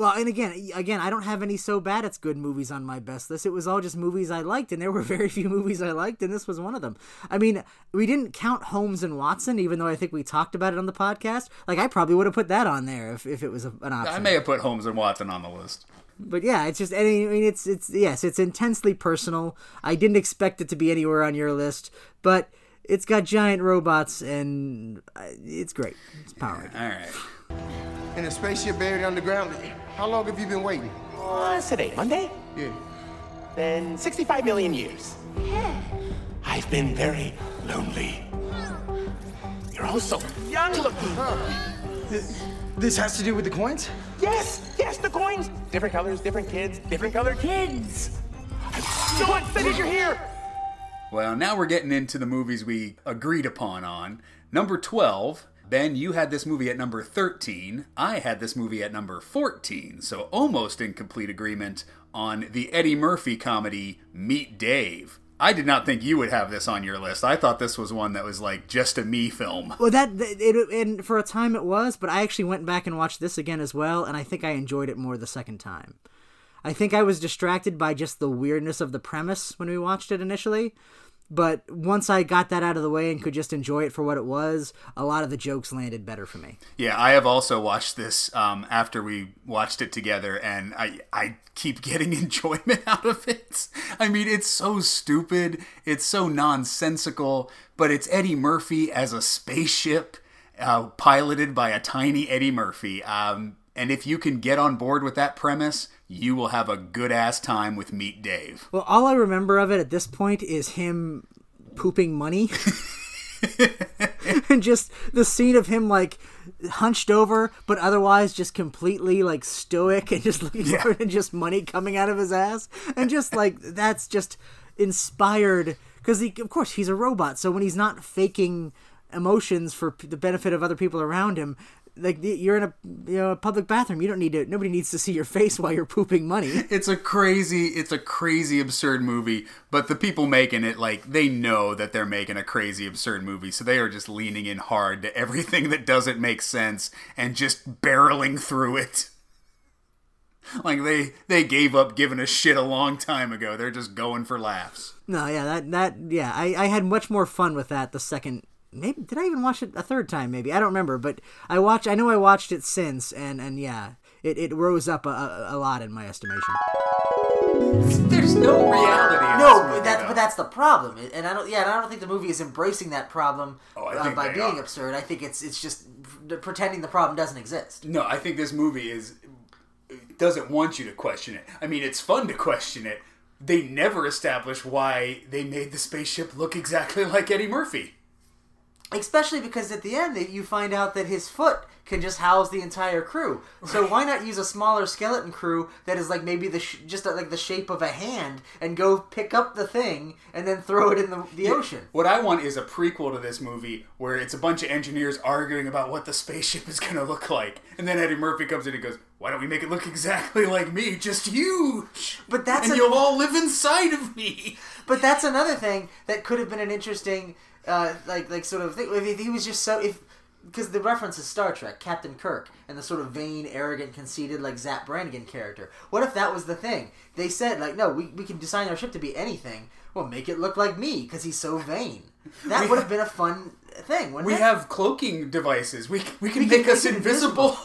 Well, and again, again, I don't have any so bad it's good movies on my best list. It was all just movies I liked, and there were <laughs> very few movies I liked, and this was one of them. I mean, we didn't count Holmes and Watson, even though I think we talked about it on the podcast. Like, I probably would have put that on there if, if it was an option. I may have put Holmes and Watson on the list. But yeah, it's just I mean it's it's yes, it's intensely personal. I didn't expect it to be anywhere on your list, but it's got giant robots and uh, it's great. It's powered. All right. In a spaceship buried underground. How long have you been waiting? What's today, Monday? Yeah. Then 65 million years. I've been very lonely. You're also young looking. This has to do with the coins? Yes, yes, the coins. Different colors, different kids, different colored kids. I'm so excited you're here. Well, now we're getting into the movies we agreed upon on. Number 12, Ben, you had this movie at number 13. I had this movie at number 14, so almost in complete agreement on the Eddie Murphy comedy Meet Dave. I did not think you would have this on your list. I thought this was one that was like just a me film. Well, that it, and for a time it was, but I actually went back and watched this again as well, and I think I enjoyed it more the second time. I think I was distracted by just the weirdness of the premise when we watched it initially, but once I got that out of the way and could just enjoy it for what it was, a lot of the jokes landed better for me. Yeah, I have also watched this um, after we watched it together, and I I keep <laughs> getting enjoyment out of it. I mean, it's so stupid, it's so nonsensical, but it's Eddie Murphy as a spaceship uh, piloted by a tiny Eddie Murphy. Um, and if you can get on board with that premise, you will have a good ass time with Meet Dave. Well, all I remember of it at this point is him pooping money. <laughs> and just the scene of him like hunched over but otherwise just completely like stoic and just looking Yeah. and <laughs> just money coming out of his ass and just like that's just inspired because he of course he's a robot so when he's not faking emotions for p- the benefit of other people around him like you're in a you know a public bathroom. You don't need to nobody needs to see your face while you're pooping money. <laughs> It's a crazy it's a crazy absurd movie but the people making it like they know that they're making a crazy absurd movie so they are just leaning in hard to everything that doesn't make sense and just barreling through it. <laughs> Like they they gave up giving a shit a long time ago. They're just going for laughs. No, yeah, that that yeah, I, I had much more fun with that the second. Maybe did I even watch it a third time? Maybe I don't remember, but I watched. I know I watched it since, and and yeah, it, it rose up a, a, a lot in my estimation. there's no reality No, but movie, that's but that's the problem, and I don't. Yeah, and I don't think the movie is embracing that problem Oh, uh, by being are. absurd. I think it's it's just pretending the problem doesn't exist. No, I think this movie is doesn't want you to question it. I mean, it's fun to question it. They never establish why they made the spaceship look exactly <laughs> like Eddie Murphy. Especially because at the end you find out that his foot can just house the entire crew. So why not use a smaller skeleton crew that is like maybe the sh- just uh, like the shape of a hand and go pick up the thing and then throw it in the, the ocean. What I want is a prequel to this movie where it's a bunch of engineers arguing about what the spaceship is going to look like. And then Eddie Murphy comes in and goes, Why don't we make it look exactly like me? Just huge! But that's and a- you'll all live inside of me! But that's another thing that could have been an interesting, uh, like like sort of thing. If he was just so if because the reference is Star Trek, Captain Kirk, and the sort of vain, arrogant, conceited like Zapp Brannigan character. What if that was the thing? They said like, no, we we can design our ship to be anything. Well, make it look like me because he's so vain. That would have been a fun thing. Wouldn't We it? have cloaking devices. We, we can We can make us make it invisible.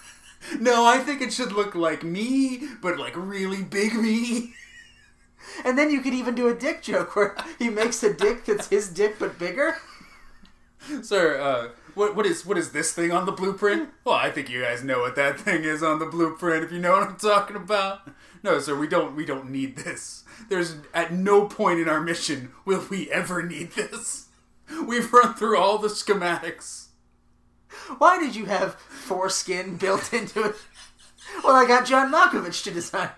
<laughs> no, I think it should look like me, but like really big me. And then you could even do a dick joke where he makes a dick that's his dick but bigger. Sir, uh, what what is what is this thing on the blueprint? Well, I think you guys know what that thing is on the blueprint. If you know what I'm talking about. No, sir, we don't. We don't need this. There's at no point in our mission will we ever need this. We've run through all the schematics. Why did you have foreskin built into it? Well, I got John Malkovich to design.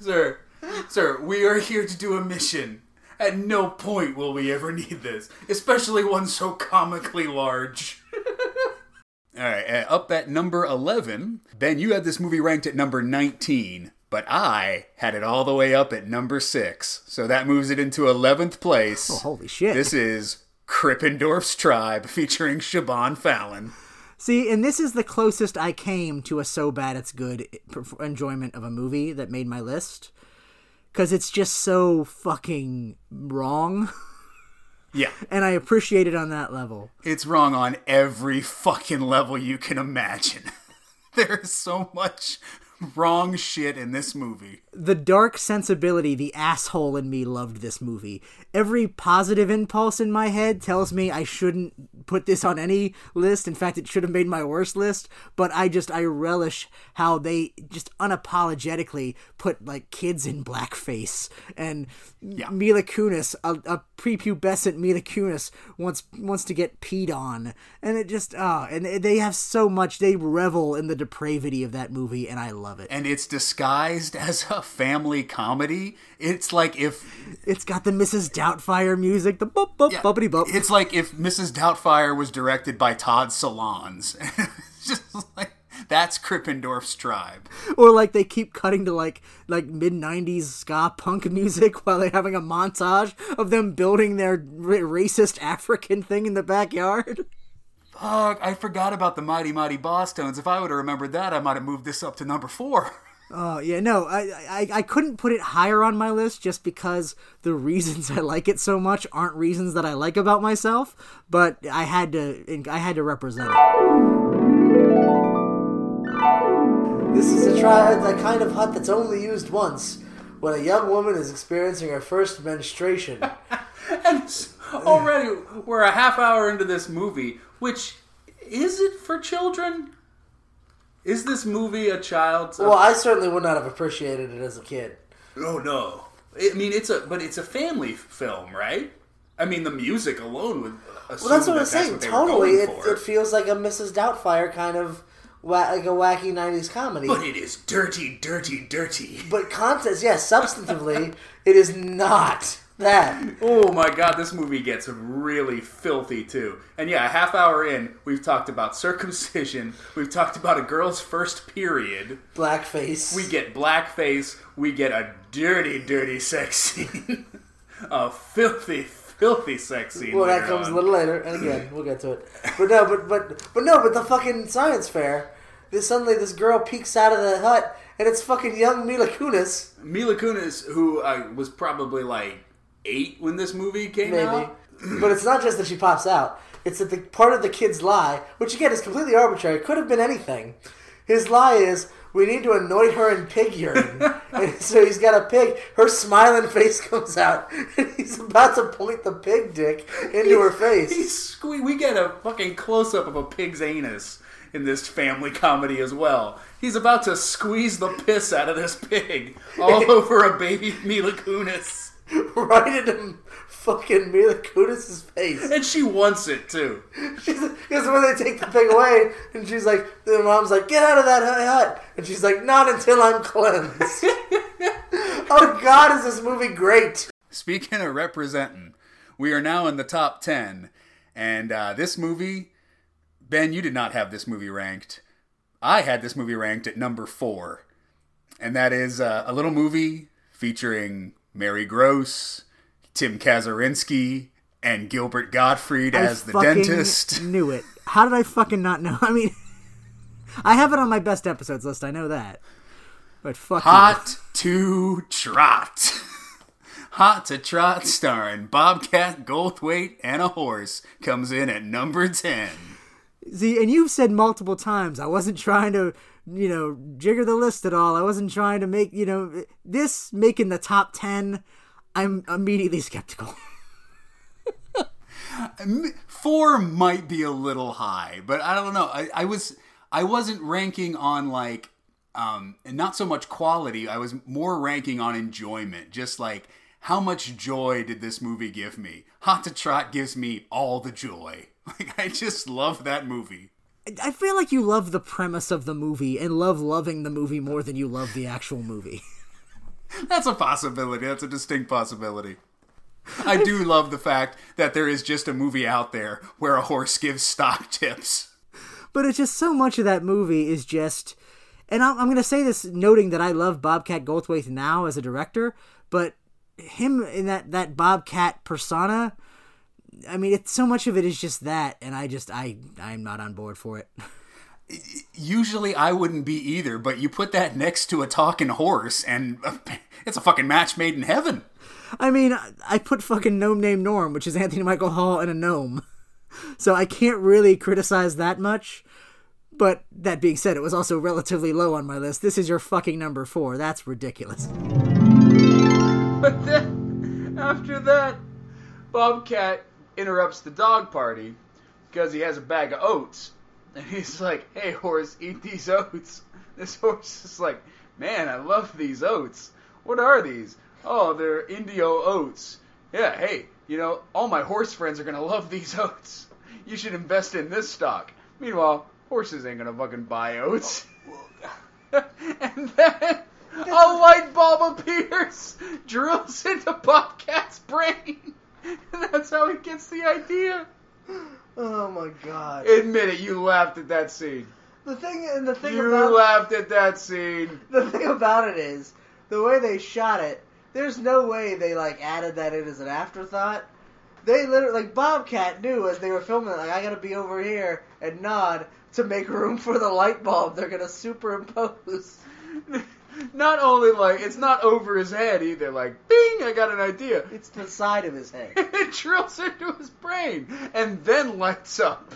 Sir, sir, we are here to do a mission. At no point will we ever need this, especially one so comically large. All right, uh, up at number 11, Ben, you had this movie ranked at number 19, but I had it all the way up at number 6. So that moves it into 11th place. Oh, holy shit. This is Krippendorf's Tribe featuring Siobhan Fallon. See, and this is the closest I came to a so bad it's good enjoyment of a movie that made my list. Because it's just so fucking wrong. <laughs> Yeah. And I appreciate it on that level. It's wrong on every fucking level you can imagine. <laughs> There's so much wrong shit in this movie. The dark sensibility, the asshole in me loved this movie. Every positive impulse in my head tells me I shouldn't put this on any list. In fact, it should have made my worst list. But I just, I relish how they just unapologetically put like kids in blackface. And yeah. Mila Kunis, a, a prepubescent Mila Kunis, wants, wants to get peed on. And it just, oh, and they have so much, they revel in the depravity of that movie. And I love it. And it's disguised <laughs> as a family comedy. It's like if it's got the Mrs. Doubtfire music, the bop bop yeah, bumpity bop. It's like if Mrs. Doubtfire was directed by Todd Solondz. <laughs> it's just like that's Krippendorf's tribe. Or like they keep cutting to like like mid '90s ska punk music <laughs> while they're having a montage of them building their racist African thing in the backyard. Fuck, I forgot about the Mighty Mighty Bosstones. If I would have remembered that, I might have moved this up to number four. <laughs> Oh yeah, no, I, I I couldn't put it higher on my list just because the reasons <laughs> I like it so much aren't reasons that I like about myself. But I had to I had to represent it. This is a try the kind of hut that's only used once when a young woman is experiencing her first menstruation. <laughs> and already we're a half hour into this movie, which is it for children? Is this movie a child's? Well, I certainly would not have appreciated it as a kid. Oh no! I mean, it's a but it's a family film, right? I mean, the music alone would. Well, that's what that I'm saying. Totally, it, it feels like a Mrs. Doubtfire kind of like a wacky '90s comedy. But it is dirty, dirty, dirty. But content, yes, substantively, it is not that. Oh my god, this movie gets really filthy too. And yeah, a half hour in, we've talked about circumcision, we've talked about a girl's first period, blackface. We get blackface, we get a dirty, dirty sex scene. <laughs> a filthy, filthy sex scene. Well, that comes on. a little later, and again, <laughs> we'll get to it. But no, but but but no, but the fucking science fair. This suddenly this girl peeks out of the hut, and it's fucking young Mila Kunis. Mila Kunis, who uh, was probably like eight when this movie came Maybe. out. <clears throat> but it's not just that she pops out. It's that the part of the kid's lie, which again is completely arbitrary, could have been anything. His lie is we need to anoint her in pig urine. <laughs> and so he's got a pig. Her smiling face <laughs> comes out, and he's about to point the pig dick into her face. He's, we get a fucking close up of a pig's anus in this family comedy as well. He's about to squeeze the piss out of this pig all <laughs> over a baby Mila Kunis. <laughs> right into fucking Mila Kunis' face. And she wants it too. <laughs> Because when they take the pig away, and she's like, the mom's like, get out of that hut. And she's like, not until I'm cleansed. <laughs> oh God, is this movie great? Speaking of representing, we are now in the top 10. And uh, this movie, Ben, you did not have this movie ranked. I had this movie ranked at number four. And that is uh, a little movie featuring Mary Gross, Tim Kazurinsky, and Gilbert Gottfried as the dentist. Knew it. How did I fucking not know? <laughs> I mean, I have it on my best episodes list. I know that. But fuck Hot you. to Trot. <laughs> Hot to Trot starring Bobcat Goldthwait and a horse comes in at number 10. See, and you've said multiple times I wasn't trying to you know, jigger the list at all. I wasn't trying to make, you know, this making the top 10, I'm immediately skeptical. <laughs> Four might be a little high, but I don't know. I, I was I wasn't ranking on like um and not so much quality. I was more ranking on enjoyment. Just like how much joy did this movie give me? Hot to Trot gives me all the joy. <laughs> Like I just love that movie. I feel like you love the premise of the movie and love loving the movie more than you love the actual movie. <laughs> That's a possibility. That's a distinct possibility. I do love the fact that there is just a movie out there where a horse gives stock tips. But it's just so much of that movie is just. And I'm, I'm going to say this noting that I love Bobcat Goldthwait now as a director, but him in that, that Bobcat persona, I mean, it's so much of it is just that, and I just, I, I'm not on board for it. <laughs> Usually I wouldn't be either, but you put that next to a talking horse, and <laughs> it's a fucking match made in heaven. I mean, I put fucking gnome named Norm, which is Anthony Michael Hall and a gnome. <laughs> So I can't really criticize that much. But that being said, it was also relatively low on my list. This is your fucking number four. That's ridiculous. But then, after that, Bobcat interrupts the dog party because he has a bag of oats. And he's like, hey, horse, eat these oats. <laughs> This horse is like, man, I love these oats. What are these? Oh, they're Indio oats. Yeah, hey, you know, all my horse friends are going <laughs> to love these oats. You should invest in this stock. Meanwhile, horses ain't going to fucking buy oats. Oh, <laughs> and then a light bulb appears, drills into Bobcat's brain, <laughs> that's how he gets the idea. Oh my god. Admit it, you laughed at that scene. The thing and the thing You about laughed at that scene. the thing about it is the way they shot it. There's no way they like added that in as an afterthought. They literally like Bobcat knew as they were filming it, like I gotta be over here and nod to make room for the light bulb they're gonna superimpose. <laughs> Not only like it's not over his head either. Like, bing! I got an idea. It's the side of his head. <laughs> it drills into his brain and then lights up.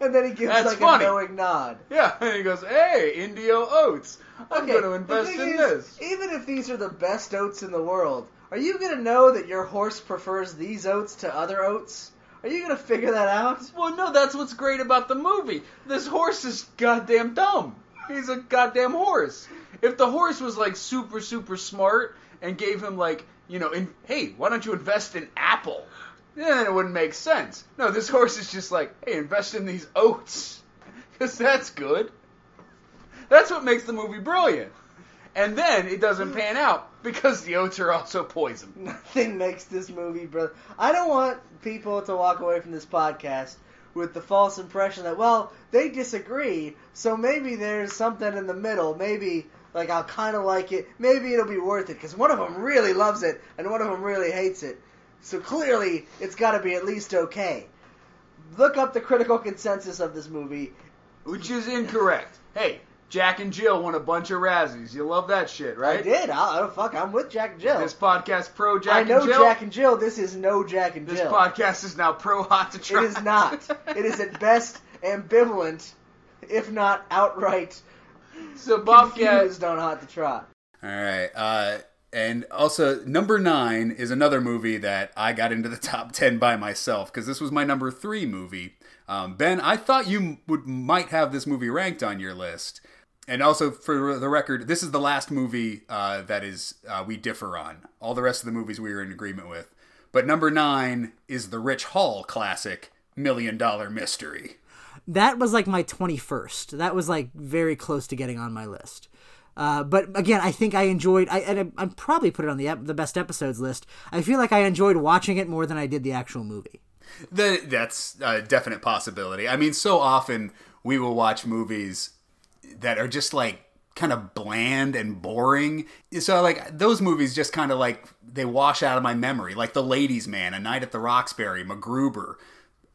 And then he gives That's like funny. a knowing nod. Yeah, and he goes, "Hey, Indio oats. I'm Okay, going to the invest thing in is, this." Even if these are the best oats in the world, are you gonna know that your horse prefers these oats to other oats? Are you gonna figure that out? Well, no, that's what's great about the movie. This horse is goddamn dumb. He's a goddamn horse. If the horse was like super, super smart and gave him like, you know, in, hey, why don't you invest in Apple? Then it wouldn't make sense. No, this horse is just like, hey, invest in these oats. <laughs> Because that's good. That's what makes the movie brilliant. And then it doesn't pan out because the oats are also poison. <laughs> Nothing makes this movie brilliant. I don't want people to walk away from this podcast with the false impression that, well, they disagree, so maybe there's something in the middle. Maybe, like, I'll kind of like it. Maybe it'll be worth it, because one of them really loves it, and one of them really hates it. So clearly, it's got to be at least okay. Look up the critical consensus of this movie. Which is incorrect. Hey, Jack and Jill won a bunch of Razzies. You love that shit, right? I did. I, oh, fuck, I'm with Jack and Jill. This podcast pro Jack I know and Jill. Jack and Jill. This is no Jack and Jill. this podcast is now pro hot to trot. It is not. it is at best ambivalent, if not outright So Bobcat don't Hot to Trot. All right. Uh, and also, number nine is another movie that I got into the <laughs> top 10 by myself because this was my number three movie. Um, ben, I thought you would might have this movie ranked on your list. And also, for the record, this is the last movie uh, that is uh, we differ on. All the rest of the movies we were in agreement with. But number nine is the Rich Hall classic, Million Dollar Mystery. That was like my 21st. That was like very close to getting on my list. Uh, but again, I think I enjoyed. I and I, I probably put it on the ep- the best episodes list. I feel like I enjoyed watching it more than I did the actual movie. That's a definite possibility. I mean, so often we will watch movies that are just like kind of bland and boring. So like those movies just kind of like they wash out of my memory, like The Ladies Man, A Night at the Roxbury, MacGruber.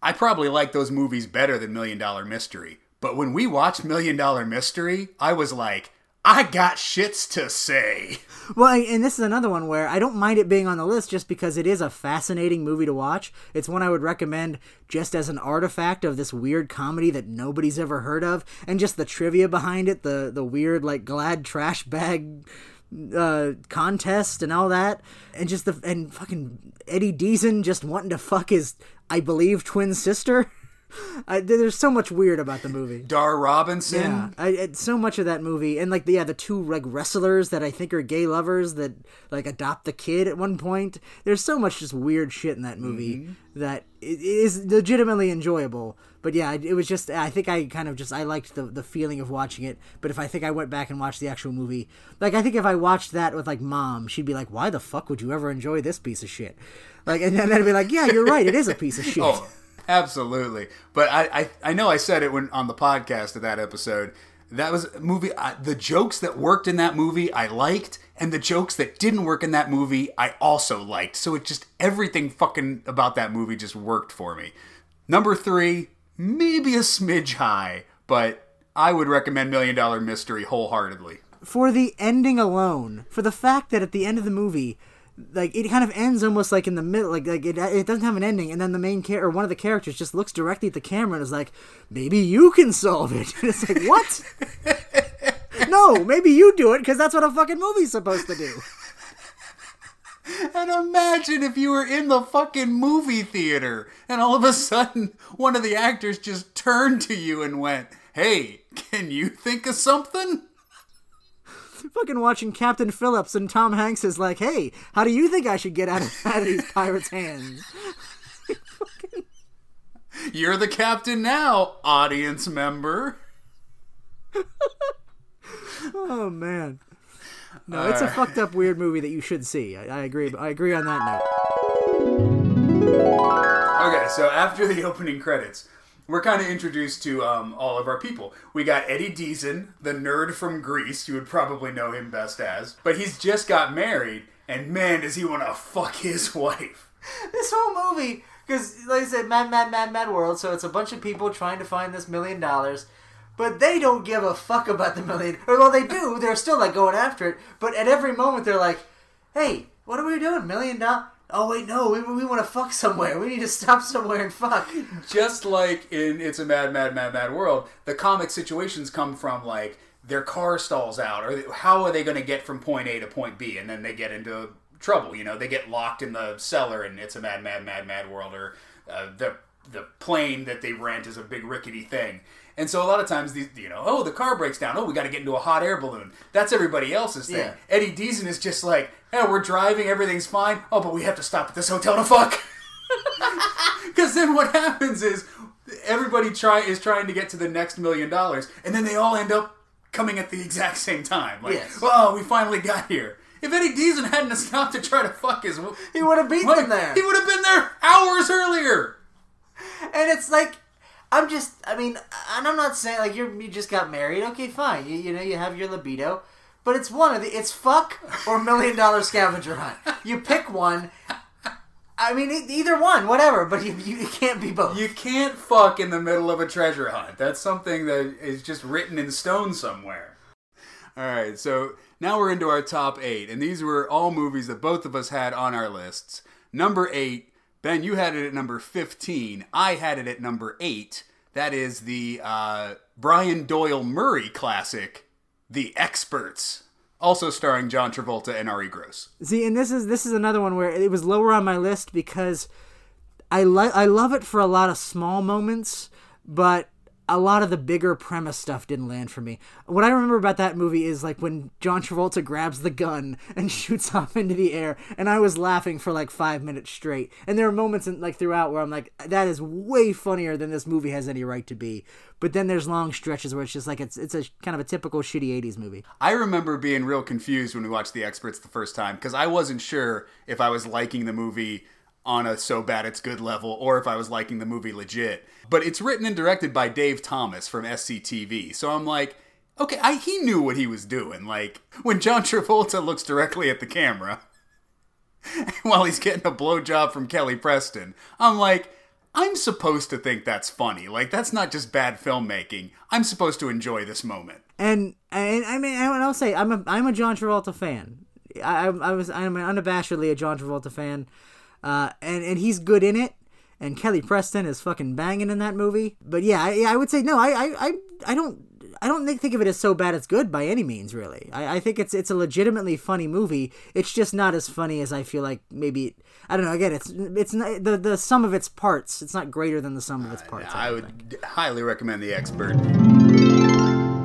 I probably like those movies better than Million Dollar Mystery. But when we watched Million Dollar Mystery, I was like, I got shits to say. Well, and this is another one where I don't mind it being on the list just because it is a fascinating movie to watch. It's one I would recommend just as an artifact of this weird comedy that nobody's ever heard of, and just the trivia behind it, the the weird like glad trash bag uh, contest and all that, and just the and fucking Eddie Deezen just wanting to fuck his, I believe, twin sister. <laughs> I, there's so much weird about the movie. Dar Robinson. Yeah, I, I- so much of that movie, and like the yeah, the two like wrestlers that I think are gay lovers that like adopt the kid at one point. There's so much just weird shit in that movie mm-hmm. that it is legitimately enjoyable. But yeah, it was just I think I kind of just I liked the the feeling of watching it. But if I think I went back and watched the actual movie, like I think if I watched that with like mom, she'd be like, "Why the fuck would you ever enjoy this piece of shit?" Like, and then I'd be like, "Yeah, you're right. It is a piece of <laughs> shit." Oh, absolutely. But I, I, I know I said it when on the podcast of that episode. That was a movie. I, the jokes that worked in that movie, I liked, and the jokes that didn't work in that movie, I also liked. So it just everything fucking about that movie just worked for me. Number three, maybe a smidge high, but I would recommend Million Dollar Mystery wholeheartedly. for the ending alone, for the fact that at the end of the movie, like it kind of ends almost like in the middle, like like it, it doesn't have an ending, and then the main character or one of the characters just looks directly at the camera and is like, "Maybe you can solve it." And <laughs> it's like, what? <laughs> no, maybe you do it because that's what a fucking movie's supposed to do. <laughs> And imagine if you were in the fucking movie theater and all of a sudden one of the actors just turned to you and went, Hey, can you think of something? Fucking watching Captain Phillips and Tom Hanks is like, "Hey, how do you think I should get out of, out of these pirates' hands?" <laughs> You're the captain now, audience member. Oh man. No, it's a fucked up weird movie that you should see. I, I agree. I agree on that note. Okay, so after the opening credits, we're kind of introduced to um, all of our people. We got Eddie Deezen, the nerd from Grease. You would probably know him best as. But he's just got married, and man, does he want to fuck his <laughs> wife. this whole movie because like i said mad mad mad mad world so it's a bunch of people trying to find this million dollars but they don't give a fuck about the million or well they do they're still like going after it but at every moment they're like hey what are we doing million dollars oh wait no we, we want to fuck somewhere we need to stop somewhere and fuck Just like in It's a Mad, Mad, Mad, Mad World, the comic situations come from like their car stalls out, or how are they going to get from point A to point B, and then they get into trouble. You know, they get locked in the cellar, and It's a Mad, Mad, Mad, Mad World, or uh, the the plane that they rent is a big rickety thing. And so a lot of times these, you know, oh, the car breaks down. Oh, we got to get into a hot air balloon. That's everybody else's thing. Yeah. Eddie Deezen is just like, hey, we're driving, everything's fine. Oh, but we have to stop at this hotel to fuck. <laughs> Because then what happens is everybody try is trying to get to the next million dollars, and then they all end up coming at the exact same time. Like, Yes. oh, we finally got here. If Eddie Deezen hadn't stopped to try to fuck his, he would have them there he would have been there hours earlier. and it's like I'm just I mean and I'm not saying like you're. you just got married okay fine you, you know you have your libido but it's one of the it's fuck or million dollar scavenger hunt you pick one I mean either one whatever but you, you can't be both You can't fuck in the middle of a treasure hunt. That's something that is just written in stone somewhere. All right, so now we're into our top eight, and these were all movies that both of us had on our lists. Number eight, Ben, you had it at number 15. I had it at number eight. That is the uh, Brian Doyle Murray classic, The Experts, also starring John Travolta and Arye Gross. See, and this is this is another one where it was lower on my list because I like I love it for a lot of small moments, but a lot of the bigger premise stuff didn't land for me. What I remember about that movie is like when John Travolta grabs the gun <laughs> and shoots off into the air, and I was laughing for like five minutes straight. And there are moments in, like throughout where I'm like, that is way funnier than this movie has any right to be. But then there's long stretches where it's just like it's it's a kind of a typical shitty '80s movie. I remember being real confused when we watched The Experts the first time because I wasn't sure if I was liking the movie on a so bad it's good level or if I was liking the movie legit. But it's written and directed by Dave Thomas from SCTV. So I'm like, okay, I, he knew what he was doing. Like when John Travolta looks directly at the camera <laughs> while he's getting a blowjob from Kelly Preston, I'm like, I'm supposed to think that's funny. Like that's not just bad filmmaking. I'm supposed to enjoy this moment. And and I mean, and I'll say I'm a I'm a John Travolta fan. I I, was I'm unabashedly a John Travolta fan, uh, and and he's good in it. And Kelly Preston is fucking banging in that movie. But yeah, I, I would say no. I, I I I don't I don't think, think of it as so bad it's good by any means. Really, I, I think it's it's a legitimately funny movie. It's just not as funny as I feel like maybe I don't know. Again, it's it's not, the the sum of its parts. It's not greater than the sum of its parts. I would d- highly recommend The Expert.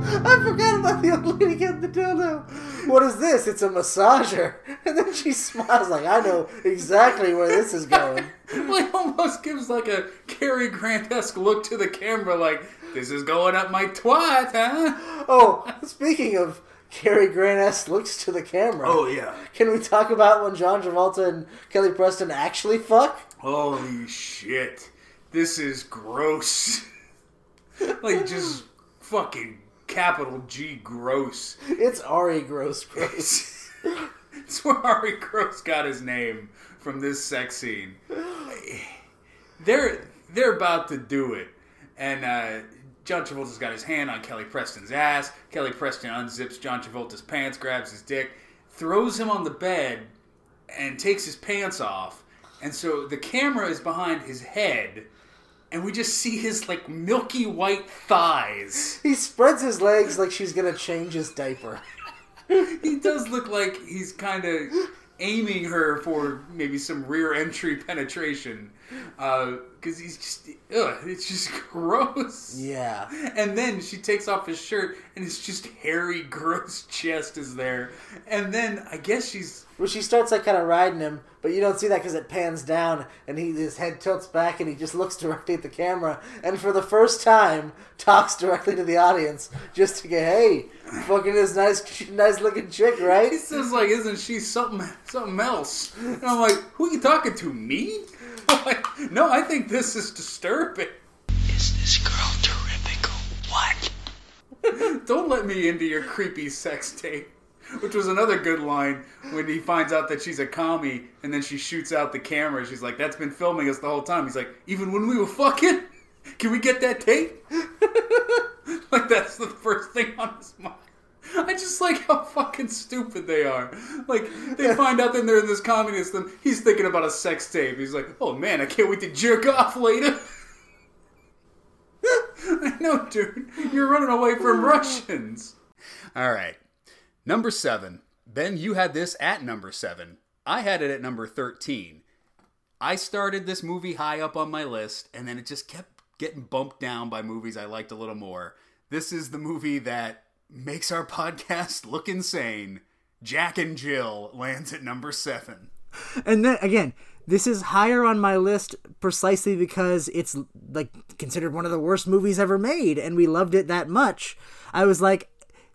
I forgot about the old lady getting the dildo. What is this? It's a massager. <laughs> And then she smiles like, I know exactly where this is going. <laughs> like almost gives like a Cary Grant esque look to the camera, like this is going up my twat, huh? Oh, speaking of Cary Grant esque looks to the camera. Oh, yeah. Can we talk about when John Travolta and Kelly Preston actually fuck? Holy shit, this is gross. <laughs> like just fucking capital G gross. It's Arye Gross Gross. It's where Arye Gross got his name from this sex scene. They're they're about to do it, and uh, John Travolta's got his hand on Kelly Preston's ass. Kelly Preston unzips John Travolta's pants, grabs his dick, throws him on the bed, and takes his pants off. And so the camera is behind his head, and we just see his like milky white thighs. he spreads his legs like she's gonna change his diaper. he does look like he's kind of aiming her for maybe some rear entry penetration uh, because he's just ugh, it's just <laughs> gross Yeah. and then she takes off his shirt and it's just hairy <laughs> gross chest is there and then i guess she's Well, she starts like kind of riding him, but you don't see that because it pans down and he his head tilts back and he just looks <laughs> directly at the camera and for the first time talks directly to the audience just to get hey, fucking this nice <laughs> nice looking chick, right? he says like isn't she something something else and i'm like who are you talking to me <laughs> like, no i think this is disturbing Is this girl terrific? or What? Don't let me into your creepy sex tape. Which was another good line when he finds out that she's a commie and then she shoots out the camera. She's like, That's been filming us the whole time. He's like, Even when we were fucking? Can we get that tape? <laughs> like, that's the first thing on his mind. I just like how fucking stupid they are. Like, they find out that they're in this communist. He's thinking about a sex tape. He's like, Oh man, I can't wait to jerk off later. <laughs> I know, dude. You're running away from <laughs> Russians. All right. Number seven. Ben, you had this at number seven. I had it at number 13. I started this movie high up on my list, and then it just kept getting bumped down by movies I liked a little more. This is the movie that makes our <laughs> podcast look insane. Jack and Jill lands at number seven. And then again, this is higher on my list precisely because it's like considered one of the worst movies ever made, and we loved it that much. I was like,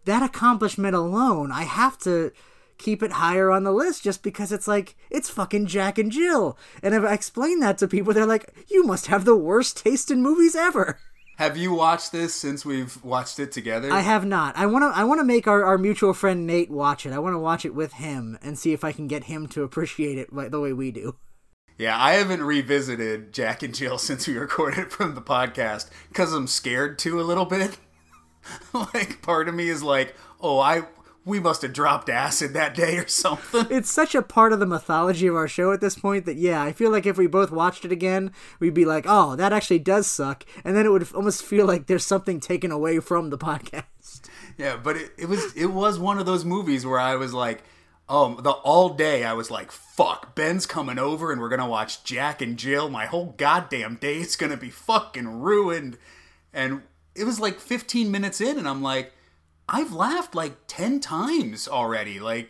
that accomplishment alone, I have to keep it higher on the list just because it's like it's fucking Jack and Jill. And if I explain that to people, they're like, "You must have the worst taste in movies ever." Have you watched this since we've watched it together? I have not. I want to. I want to make our, our mutual friend Nate watch it. I want to watch it with him and see if I can get him to appreciate it like the way we do. Yeah, I haven't revisited Jack and Jill <laughs> since we recorded it from the podcast because I'm scared to a little bit. <laughs> like, part of me is like, oh, I we must have dropped acid that day or something. <laughs> It's such a part of the mythology of our show at this point that yeah, I feel like if we both watched it again, we'd be like, oh, that actually does suck, and then it would almost feel like there's something taken away from the <laughs> podcast. Yeah, but it, it was it was one of those movies where I was like, um, the all day I was like, fuck, Ben's coming over and we're gonna watch Jack and Jill. My whole goddamn day is gonna be fucking ruined. And it was like 15 minutes in, and I'm like, I've laughed like 10 times already. Like,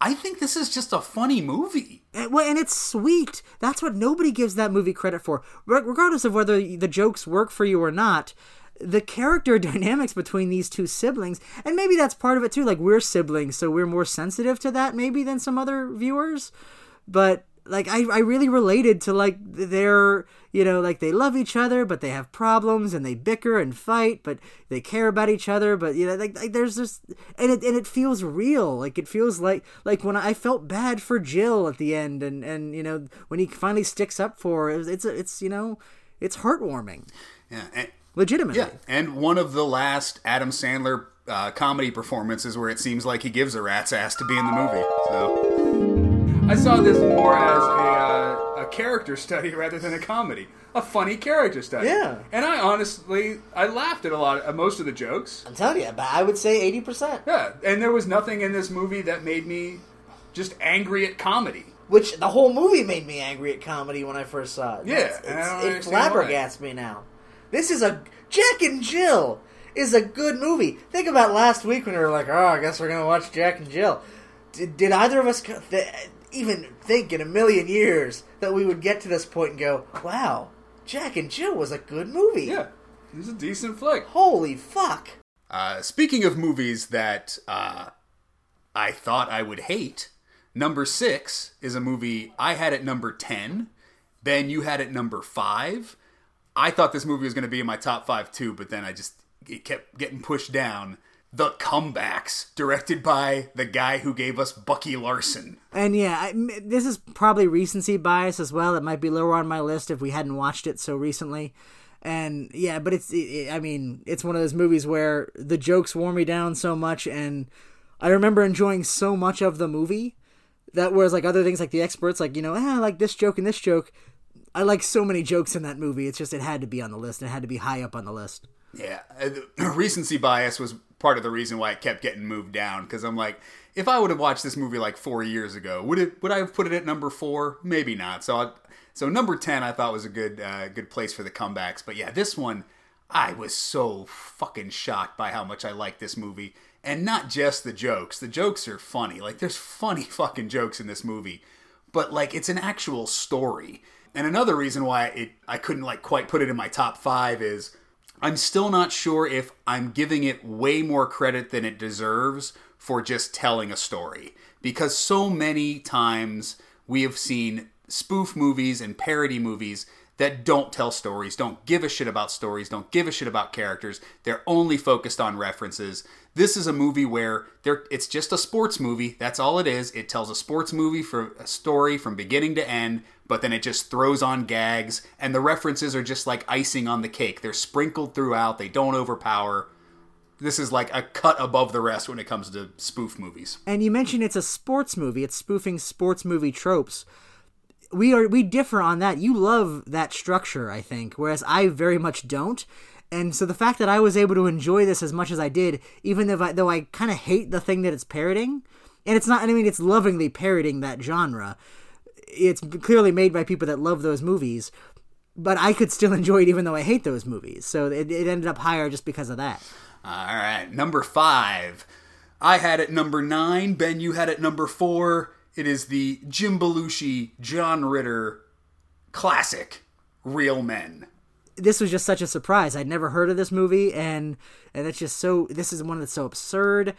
I think this is just a funny movie. And, well, and it's sweet. That's what nobody gives that movie credit for. Re- regardless of whether the jokes work for you or not, the character <laughs> dynamics between these two siblings, and maybe that's part of it too. Like, we're siblings, so we're more sensitive to that maybe than some other viewers. But, like, I, I really related to, like, their, you know, like, they love each other, but they have problems, and they bicker and fight, but they care about each other, but, you know, like, like there's this, and it, and it feels real. Like, it feels like, like, when I felt bad for Jill at the end, and, and, you know, when he finally sticks up for her, it's, it's, it's you know, it's heartwarming. Yeah. And, Legitimately. Yeah, and one of the last Adam Sandler uh, comedy performances where it seems like he gives a rat's ass to be in the movie. So I saw this more as a, uh, a character study rather than a comedy. A funny character study. Yeah. And I honestly, I laughed at a lot, of, most of the jokes. I'm telling you, but I would say eighty percent. Yeah, and there was nothing in this movie that made me just angry at comedy. Which the whole movie made me angry at comedy when I first saw it. Yeah, It's- and I don't it's, it flabbergasts me now. This is a Jack and Jill is a good movie. Think about last week when we were like, "Oh, I guess we're gonna watch Jack and Jill." Did, did either of us th- even think in a million years that we would get to this point and go, "Wow, Jack and Jill was a good movie"? Yeah, it was a decent flick. Holy fuck! Uh, speaking of movies that uh, I thought I would hate, number six is a movie I had at number 10. Ben, you had it number five. I thought this movie was going to be in my top five too, but then I just it kept getting pushed down. The Comebacks, directed by the guy who gave us Bucky Larson. And yeah, I, this is probably recency bias as well. It might be lower on my list if we hadn't watched it so recently. And yeah, but it's, it, I mean, it's one of those movies where the jokes wore me down so much, and I remember enjoying so much of the movie that whereas like other things like the experts, like you know, ah, I like this joke and this joke. I like so many jokes in that movie. It's just it had to be on the list. It had to be high up on the list. Yeah, uh, <clears throat> recency bias was part of the reason why it kept getting moved down. Because I'm like, if I would have watched this movie like four years ago, would it? Would I have put it at number four? Maybe not. So, I, so number ten, I thought was a good, uh, good place for the comebacks. But yeah, this one, I was so fucking shocked by how much I liked this movie, and not just the jokes. The jokes are funny. Like, there's funny <laughs> fucking jokes in this movie, but like, it's an actual story. And another reason why it I couldn't like quite put it in my top five is I'm still not sure if I'm giving it way more credit than it deserves for just telling a story. Because so many times we have seen spoof movies and parody movies that don't tell stories, don't give a shit about stories, don't give a shit about characters. They're only focused on references. This is a movie where it's just a sports movie. That's all it is. It tells a sports movie for a story from beginning to end, but then it just throws on gags and the references are just like icing on the cake. They're sprinkled throughout. They don't overpower. This is like a cut above the rest when it comes to spoof movies. And you mentioned it's a sports movie. It's spoofing sports movie tropes. We are we differ on that. You love that structure, I think, whereas I very much don't. And so the fact that I was able to enjoy this as much as I did, even though I, though I kind of hate the thing that it's parroting, and it's not. I mean, it's lovingly parroting that genre. It's clearly made by people that love those movies, but I could still <laughs> enjoy it even though I hate those movies. So it, it ended up higher just because of that. All right, number five. I had it number nine. Ben, you had it number four. It is the Jim Belushi, John Ritter classic, Real Men. this was just such a surprise. I'd never heard of this movie, and and it's just so. This is one that's so absurd,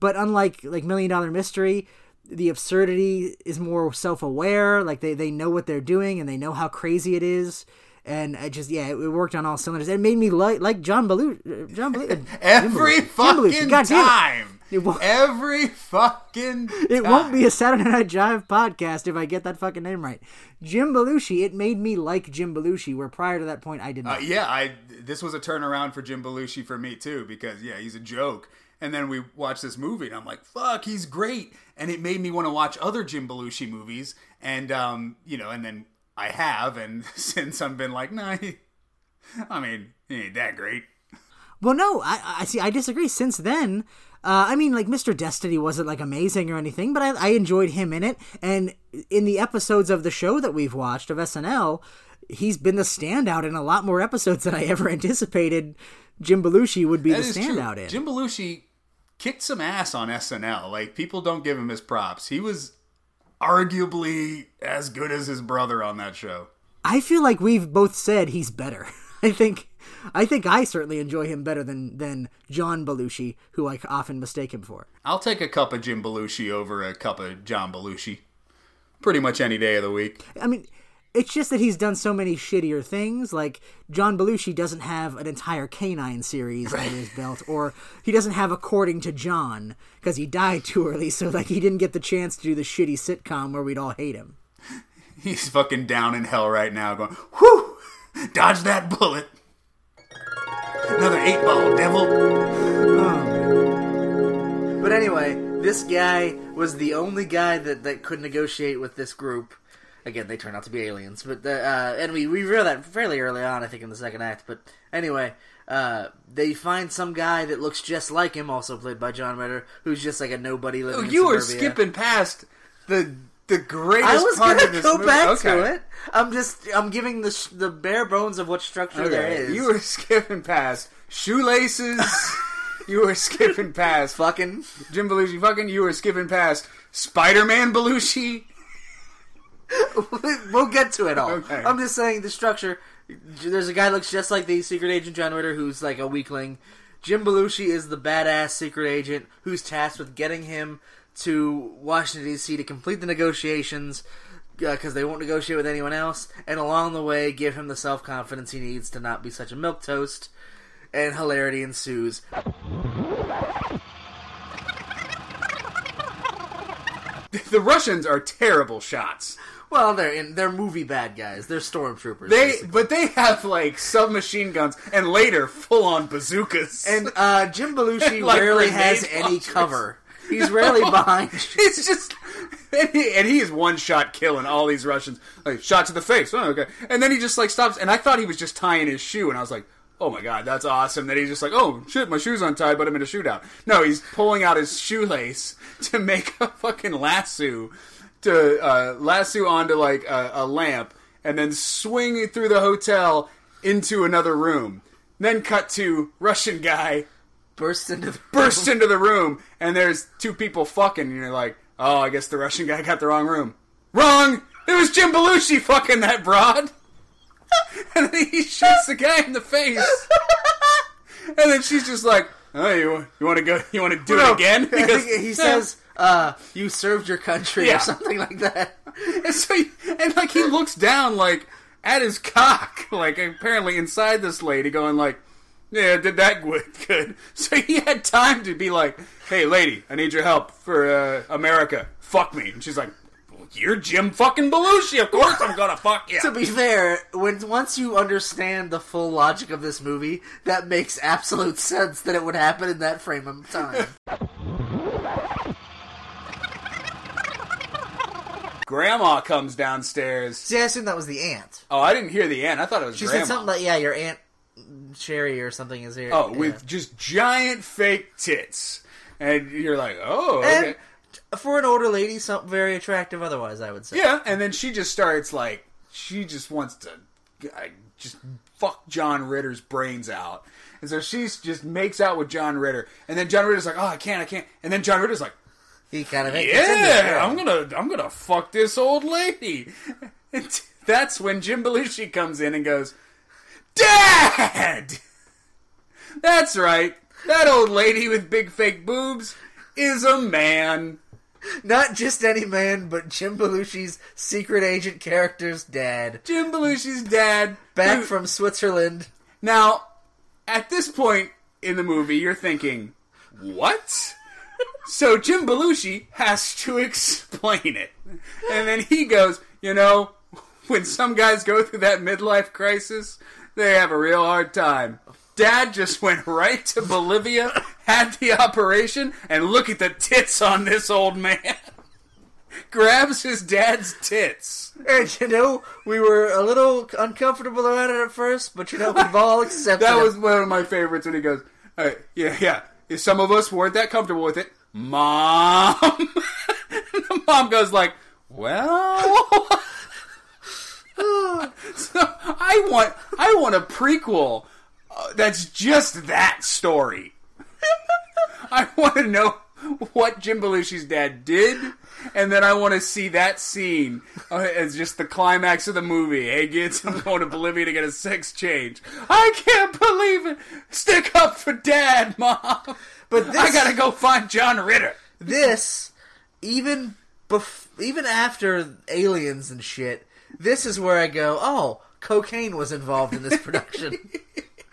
but unlike like Million Dollar Mystery, the absurdity is more self aware. Like they they know what they're doing and they know how crazy it is. And I just yeah, it, worked on all cylinders. It made me like like John Belushi. John Belushi. <laughs> Every Belushi. fucking God it. time. It won't, Every fucking <laughs> it won't be a Saturday Night Jive podcast if I get that fucking name right. Jim Belushi. It made me like Jim Belushi, where prior to that point I did Uh, not. yeah, I this was a turnaround for Jim Belushi for me too because yeah, he's a joke. And then we watched this movie and I'm like, "Fuck, he's great." And it made me want to watch other Jim Belushi movies and um, you know, and then I have and <laughs> since I've been like, "Nah, he, I mean, he ain't that great." Well, no, I, I see. I disagree. Since then, uh, I mean, like Mr. Destiny wasn't like amazing or anything, but I, I enjoyed him in it. And in the episodes of the show that we've watched of SNL, he's been the standout in a lot more episodes than I ever <laughs> anticipated. Jim Belushi would be That the is true. standout in. Jim Belushi kicked some ass on SNL. Like people don't give him his props. He was arguably as good as his brother on that show. I feel like we've both said he's better. <laughs> I think, I think I certainly enjoy him better than than John Belushi, who I often mistake him for. I'll take a cup of Jim Belushi over a cup of John Belushi. Pretty much any day of the week. I mean, it's just that he's done so many shittier things. Like John Belushi doesn't have an entire K-9 series under his belt, or he doesn't have According to John because he died too early, so like he didn't get the chance to do the shitty sitcom where we'd all hate him. He's fucking down in hell right now, going, "Whew, dodge that bullet." Another eight ball, devil. But anyway, this guy was the only guy that, that could negotiate with this group. Again, they turn out to be aliens, but the, uh, and we we reveal that fairly early on, I think, in the second act. But anyway, uh, they find some guy that looks just like him, also played by John Ritter, who's just like a nobody living. Oh, you were suburbia. skipping past the the greatest I was part gonna of this go movie. back to Okay. it. I'm just I'm giving the sh- the bare bones of what structure there Okay. is. You were <laughs> skipping past shoelaces. <laughs> you were skipping past fucking Jim Belushi. Fucking. You were skipping past Spider-Man Belushi. <laughs> we'll get to it all. Okay. I'm just saying the structure. There's a guy that looks just like the secret agent John Ritter, who's like a weakling. Jim Belushi is the badass secret agent who's tasked with getting him to Washington D.C. to complete the negotiations uh, because they won't negotiate with anyone else, and along the way give him the self confidence he needs to not be such a milk toast. And hilarity ensues. The Russians are terrible shots. Well, they're in they're movie bad guys. They're stormtroopers. They, basically. but they have like submachine guns and later full on bazookas. And uh, Jim Belushi <laughs> Like rarely has any cover. He's rarely <laughs> behind. <laughs> It's just, and he, and he is one shot killing all these Russians. Like shot to the face. Oh, okay. And then he just like stops, and I thought he was just tying his shoe, and I was like, oh my god, that's awesome. That he's just like, oh shit, my shoe's untied, but I'm in a shootout. No, he's pulling out his shoelace to make a fucking lasso, to uh, lasso onto like a, a lamp, and then swing it through the hotel into another room. Then cut to Russian guy Burst into the bursts into the room, and there's two people fucking, and you're like, oh, I guess the Russian guy got the wrong room. Wrong! It was Jim Belushi fucking that broad! <laughs> and then he shoots the guy in the face. and then she's just like, oh, you, you want to go, you want to do No, it again? <laughs> Because, he says, uh, "You served your country" Yeah. or something like that. <laughs> and so, he, and like he looks down like at his cock, <laughs> like apparently inside this lady, going like, "Yeah, did that good, <laughs> good." So he had time to be like, "Hey, lady, I need your help for uh, America. Fuck me." And she's like, well, "You're Jim fucking Belushi. Of course I'm gonna fuck you." To be fair, when once you understand the full logic of this movie, that makes absolute sense that it would happen in that frame of time. Grandma comes downstairs. See, I assume that was the aunt. Oh, I didn't hear the aunt. I thought it was She Grandma. said something like, "Yeah, your aunt Sherry or something is here." oh, Yeah. with just giant fake tits, and you're like, "Oh, okay." for an older lady, something very attractive. Otherwise, I would say. Yeah, and then she just starts like she just wants to uh, just fuck John Ritter's brains out, and so she just makes out with John Ritter, and then John Ritter's like, "Oh, I can't, I can't," and then John Ritter's like, He kind of "Yeah, I'm gonna, I'm gonna fuck this old lady." And <laughs> that's when Jim Belushi comes in and goes, "Dad." That's right. That old lady with big fake boobs is a man. Not just any man, but Jim Belushi's secret agent character's dad. Jim Belushi's dad, back who- from Switzerland. Now, at this point in the movie, you're thinking, what? So Jim Belushi has to <laughs> explain it. And then he goes, you know, when some guys go through that midlife crisis, they have a real hard time. Dad just went <laughs> right to Bolivia, had the operation, and look at the tits on this old man. <laughs> Grabs his dad's tits. And you know, we were a little uncomfortable around it at first, but you know, we've all accepted That it. was one of my favorites when he goes, "All right, "Yeah, yeah." If some of us weren't that comfortable with it, mom. <laughs> the mom goes like, "Well." <laughs> so I want, I want a prequel uh, that's just that story. <laughs> I want to know what Jim Belushi's dad did, and then I want to see that scene uh, as just the climax of the movie. Hey, kids, I'm going to Bolivia to get a sex change. I can't believe it. Stick up for dad, mom. But this, I gotta go find John Ritter. This, even bef- even after aliens and shit, this is where I go. Oh, cocaine was involved in this production.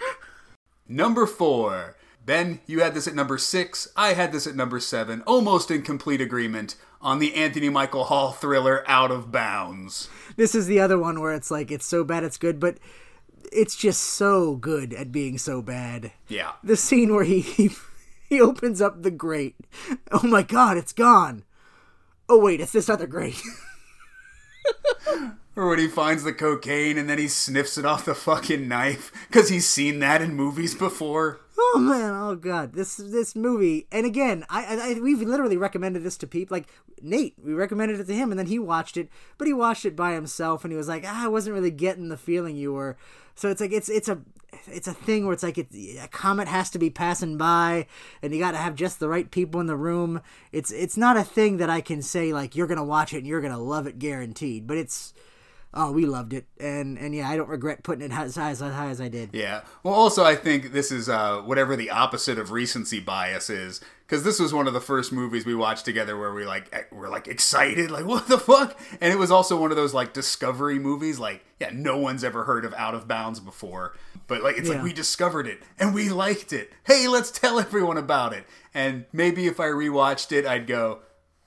<laughs> Number four. Ben, you had this at number six. I had this at number seven. Almost in complete agreement on the Anthony Michael Hall thriller Out of Bounds. This is the other one where it's like it's so bad it's good, but it's just so good at being so bad. Yeah. The scene where he he, <laughs> he opens up the grate. Oh my god, it's gone. Oh wait, it's this other grate. <laughs> or when he finds the cocaine and then he sniffs it off the fucking knife because he's seen that in movies before. Oh man, oh god, this this movie, and again, I, I we've literally recommended this to people. Like Nate, we recommended it to him, and then he watched it, but he watched it by himself, and he was like, ah, I wasn't really getting the feeling you were. So it's like it's it's a it's a thing where it's like it, a comet has to be passing by, and you got to have just the right people in the room. It's it's not a thing that I can say like you're gonna watch it and you're gonna love it guaranteed, but it's oh, we loved it, and and yeah, I don't regret putting it as high as, as high as I did. Yeah. Well, also, I think this is uh, whatever the opposite of recency bias is, because this was one of the first movies we watched together where we like we're like excited, like what the fuck, and it was also one of those like discovery movies, like yeah, no one's ever heard of Out of Bounds before, but like it's Yeah. like we discovered it and we liked it. Hey, let's tell everyone about it. And maybe if I rewatched it, I'd go.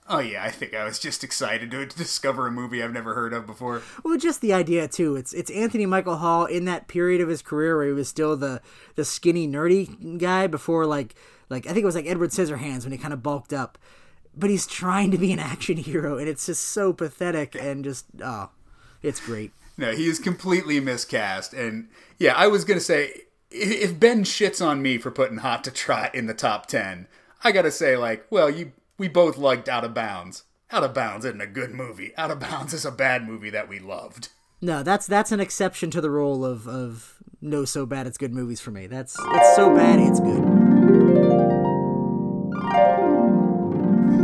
Oh yeah, I think I was just excited to <laughs> discover a movie I've never heard of before. Well, just the idea too. It's it's Anthony Michael Hall in that period of his career where he was still the the skinny nerdy guy before like like I think it was like Edward Scissorhands when he kind of bulked up. But he's trying to be an action hero, and it's just so pathetic and just oh, it's great. No, he is completely miscast. And yeah, I was gonna say if Ben shits on me for putting Hot to Trot in the top ten, I gotta say like, well, you we both liked Out of Bounds. Out of Bounds isn't a good movie. Out of Bounds is a bad movie that we loved. No, that's that's an exception to the rule of of no so bad it's good movies for me. That's it's so bad it's good.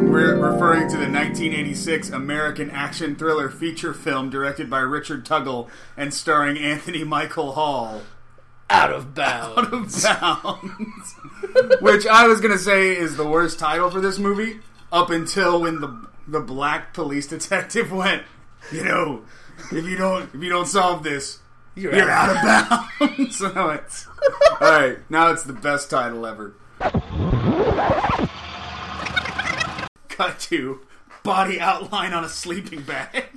We're referring to the 1986 American action thriller feature film directed by Richard Tuggle and starring Anthony Michael Hall. Out of bounds. Out of bounds. <laughs> Which I was gonna say is the worst title for this movie, up until when the the black police detective <laughs> went, you know, if you don't if you don't solve this, you're, You're out, out of bounds. <laughs> so it's all right. Now it's the best title ever. Cut to body outline on a sleeping bag. <laughs>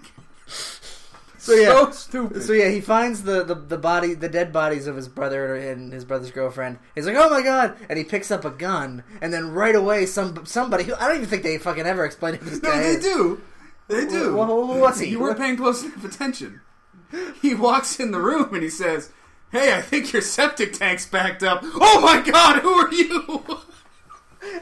So yeah, So stupid. So yeah, he finds the, the the body, the dead bodies of his brother and his brother's girlfriend. He's like, "Oh my god!" And he picks up a gun, and then right away, some somebody who I don't even think they fucking ever explain who this No, they is. do. They do. Wh- what's he? You weren't paying close enough attention. He walks in the room and he says, "Hey, I think your septic tank's backed up." Oh my God, who are you? <laughs>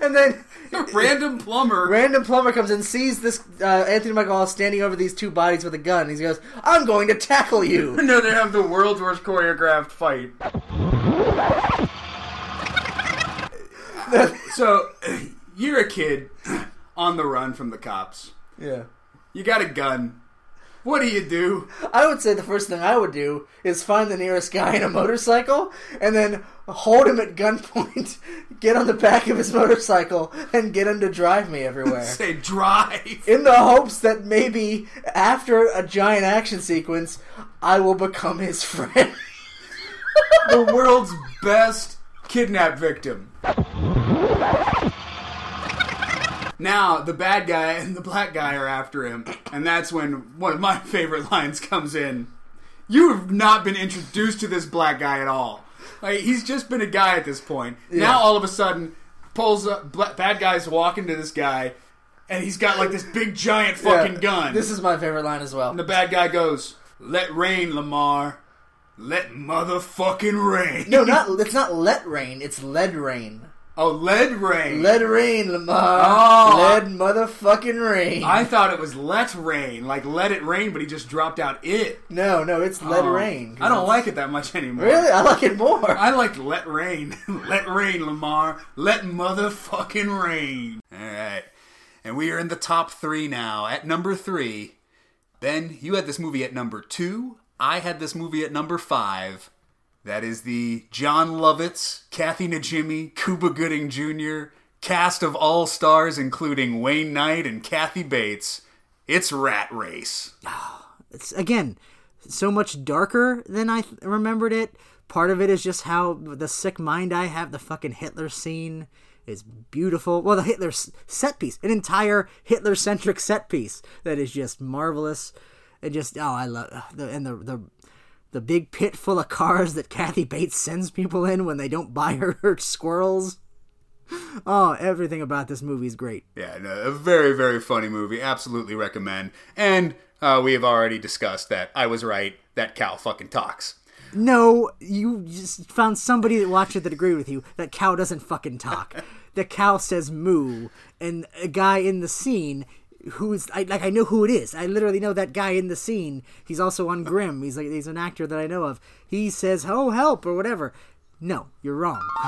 And then a random plumber. Random plumber comes and sees this uh, Anthony Michael Hall standing over these two bodies with a gun. He goes, "I'm going to tackle you." <laughs> no, they have the world's worst choreographed fight. <laughs> so, you're a kid on the run from the cops. Yeah. You got a gun. What do you do? I would say the first thing I would do is find the nearest guy in a motorcycle and then hold him at gunpoint, <laughs> get on the back of his motorcycle, and get him to drive me everywhere. <laughs> Say drive. in the hopes that maybe after a giant action sequence, I will become his <laughs> friend. the world's best kidnap victim. Now the bad guy and the black guy are after him, and that's when one of my <laughs> favorite lines comes in. You have not been introduced to this black guy at all. Like he's just been a guy at this point. Yeah. Now all of a sudden, pulls up. Bad guy's walking to this guy, and he's got like this big giant fucking Yeah, gun. This is my favorite line as well. And the bad guy goes, "Let rain, Lamar. Let motherfucking rain." No, not <laughs> it's not let rain. It's lead rain. Oh, lead rain. Lead rain, Lamar. Oh, lead motherfucking rain. I thought it was let rain, like let it rain, but he just dropped out it. no, no, it's lead Oh, rain. I don't like it that much anymore. Really, I like it more. I like let rain. <laughs> let rain, Lamar. Let motherfucking rain. All right. And we are in the top three now. At number three, Ben, you had this movie at number two. I had this movie at number five. That is the Jon Lovitz, Kathy Najimy, Cuba Gooding Jr. cast of all stars, including Wayne Knight and Kathy Bates. It's Rat Race. Ah, it's again so much darker than I th- remembered it. Part of it is just how the sick mind I have. The fucking Hitler scene is beautiful. Well, the Hitler set piece, an entire Hitler centric set piece that is just marvelous. It just oh, I love the and the the the big pit full of cars that Kathy Bates sends people in when they don't buy her, her squirrels. Oh, everything about this movie is great. Yeah, a very, very funny movie. Absolutely recommend. And uh, we have already discussed that I was right. That cow fucking talks. No, you just found somebody that watched it that agreed with you. That cow doesn't fucking talk. <laughs> the cow says moo, and a guy in the scene who's I, like I know who it is. I literally know that guy in the scene. He's also on Grimm. He's like he's an actor that I know of. He says "Oh help" or whatever. No, you're wrong. <laughs>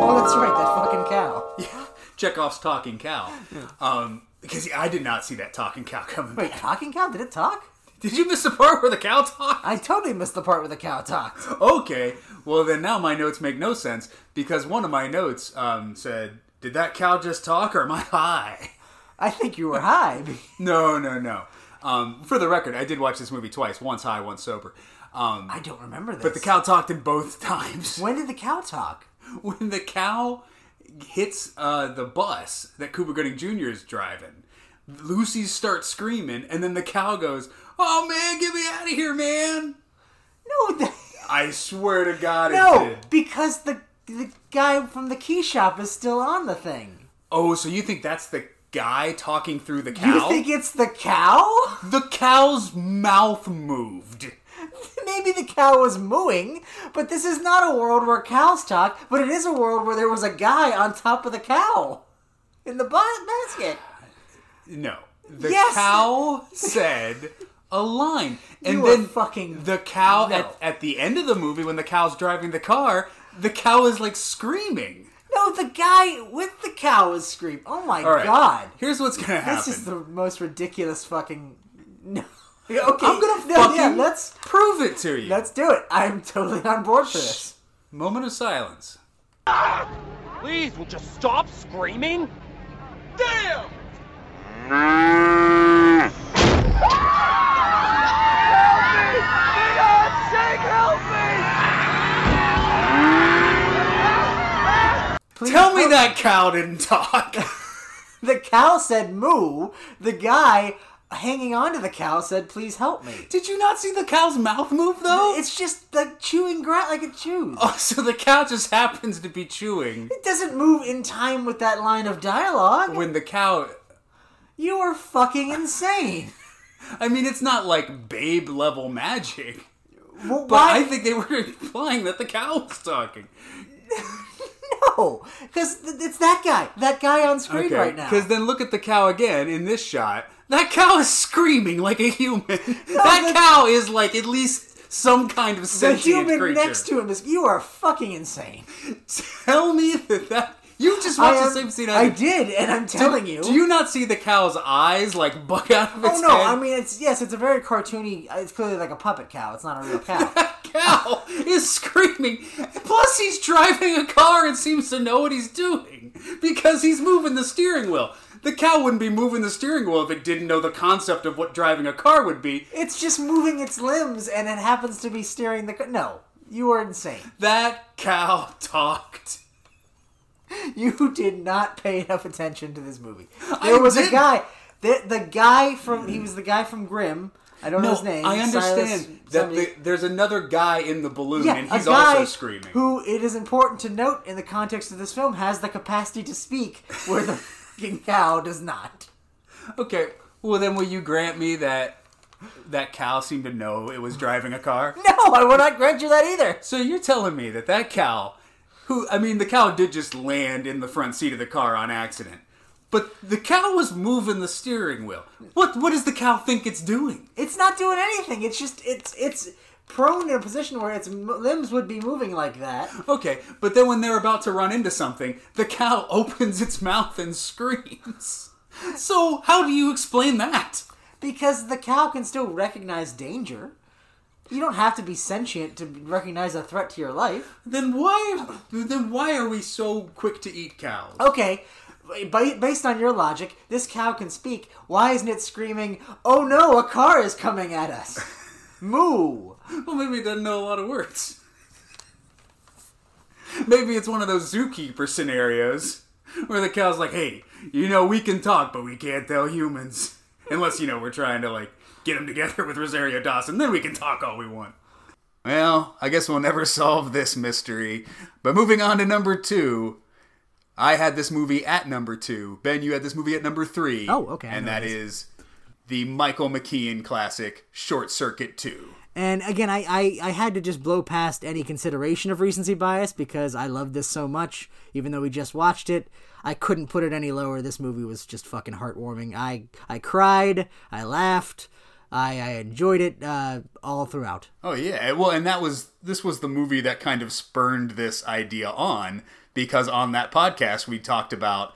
oh, that's right, that fucking cow. Yeah, <laughs> Chekhov's talking cow. Um, because I did not see that talking cow coming. Wait, back. talking cow? Did it talk? Did you miss the part where the cow talked? I totally missed the part where the cow talked. Okay, well then now my notes make no sense because one of my notes um, said, "Did that cow just talk or am I high?" <laughs> I think you were high. <laughs> No, no, no. Um, for the record, I did watch this movie twice, once high, once sober. Um, I don't remember this. but the cow talked in both <laughs> times. When did the cow talk? When the cow hits uh, the bus that Cuba Gooding Jr. is driving, Lucy starts screaming, and then the cow goes, "Oh man, get me out of here, man!" No, the, I swear to God, it no, did. because the the guy from the key shop is still on the thing. Oh, so you think that's the guy talking through the cow? You think it's the cow? the cow's mouth moved. <laughs> Maybe the cow was mooing, but this is not a world where cows talk, but it is a world where there was a guy on top of the cow in the basket. No. The Yes. cow said a line. <laughs> And then fucking the cow no. at, at the end of the movie when the cow's driving the car, the cow is like screaming. No, the guy with the cow is screaming. Oh my All right. god. Here's what's gonna happen. This is the most ridiculous fucking. <laughs> No. Okay. I'm gonna no, fucking yeah, let's prove it to you. let's do it. I'm totally on board for this. Moment of silence. Please, would you stop screaming? Damn! Please Tell me that cow didn't talk. <laughs> The cow said moo. The guy hanging on to the cow said, "Please help me." Did you not see the cow's mouth move though? It's just like chewing grass, like it chews. Oh, <laughs> so the cow just happens to be chewing It doesn't move in time with that line of dialogue. when the cow. You are fucking insane. <laughs> I mean, it's not like babe level magic, Well, but why? I think they were implying that the cow was talking. No, because it's that guy, that guy on screen right now. Because then look at the cow again in this shot. That cow is screaming like a human. <laughs> <laughs> that the- cow is like at least some kind of sentient the human creature. next to him is. You are fucking insane. <laughs> Tell me that that you just watched am- the same scene. I did. did, and I'm telling you. Do you not see the cow's eyes like <laughs> bug out of oh, its head? Oh no! head? I mean, it's yes, it's a very cartoony. It's clearly like a puppet cow. It's not a real cow. <laughs> That cow is screaming. Plus, he's driving a car and seems to know what he's doing because he's moving the steering wheel. The cow wouldn't be moving the steering wheel if it didn't know the concept of what driving a car would be. it's just moving its limbs, and it happens to be steering the. No, you are insane. That cow <laughs> talked. <laughs> You did not pay enough attention to this movie. I There was a didn't. guy. The, the guy from he was the guy from Grimm. I don't know his name. I understand Silas that the, there's another guy in the balloon yeah, and a he's also screaming. who it is important to note in the context of this film has the capacity to speak, where the <laughs> fucking cow does not. Okay, well then will you grant me that that cow seemed to know it was driving a car? No, I will not grant you that either. So you're telling me that that cow, who I mean, the cow did just land in the front seat of the car on accident, but the cow was moving the steering wheel. What what does the cow think it's doing? It's not doing anything. It's just it's it's prone in a position where its limbs would be moving like that. Okay, but then when they're about to run into something, the cow <laughs> opens its mouth and screams. So how do you explain that? Because the cow can still recognize danger. You don't have to be sentient to recognize a threat to your life. Then why then why are we so quick to eat cows? Okay, based on your logic, this cow can speak. Why isn't it screaming, "Oh no, a car is coming at us"? <laughs> Moo. Well, maybe it doesn't know a lot of words. Maybe it's one of those zookeeper scenarios where the cow's like, "Hey, you know we can talk, but we can't tell humans unless you know we're trying to like get them together with Rosario Dawson. Then we can talk all we want." Well, I guess we'll never solve this mystery. But moving on to number two, I had this movie at number two. Ben, you had this movie at number three. Oh, okay, And know that this. is the Michael McKean classic Short Circuit 2. And again, I, I, I had to just blow past any consideration of recency bias because I love this so much. Even though we just watched it, I couldn't put it any lower. This movie was just fucking heartwarming. I I cried, I laughed, I, I enjoyed it uh, all throughout. Oh yeah, well, and that was this was the movie that kind of spurned this idea on because on that podcast we talked about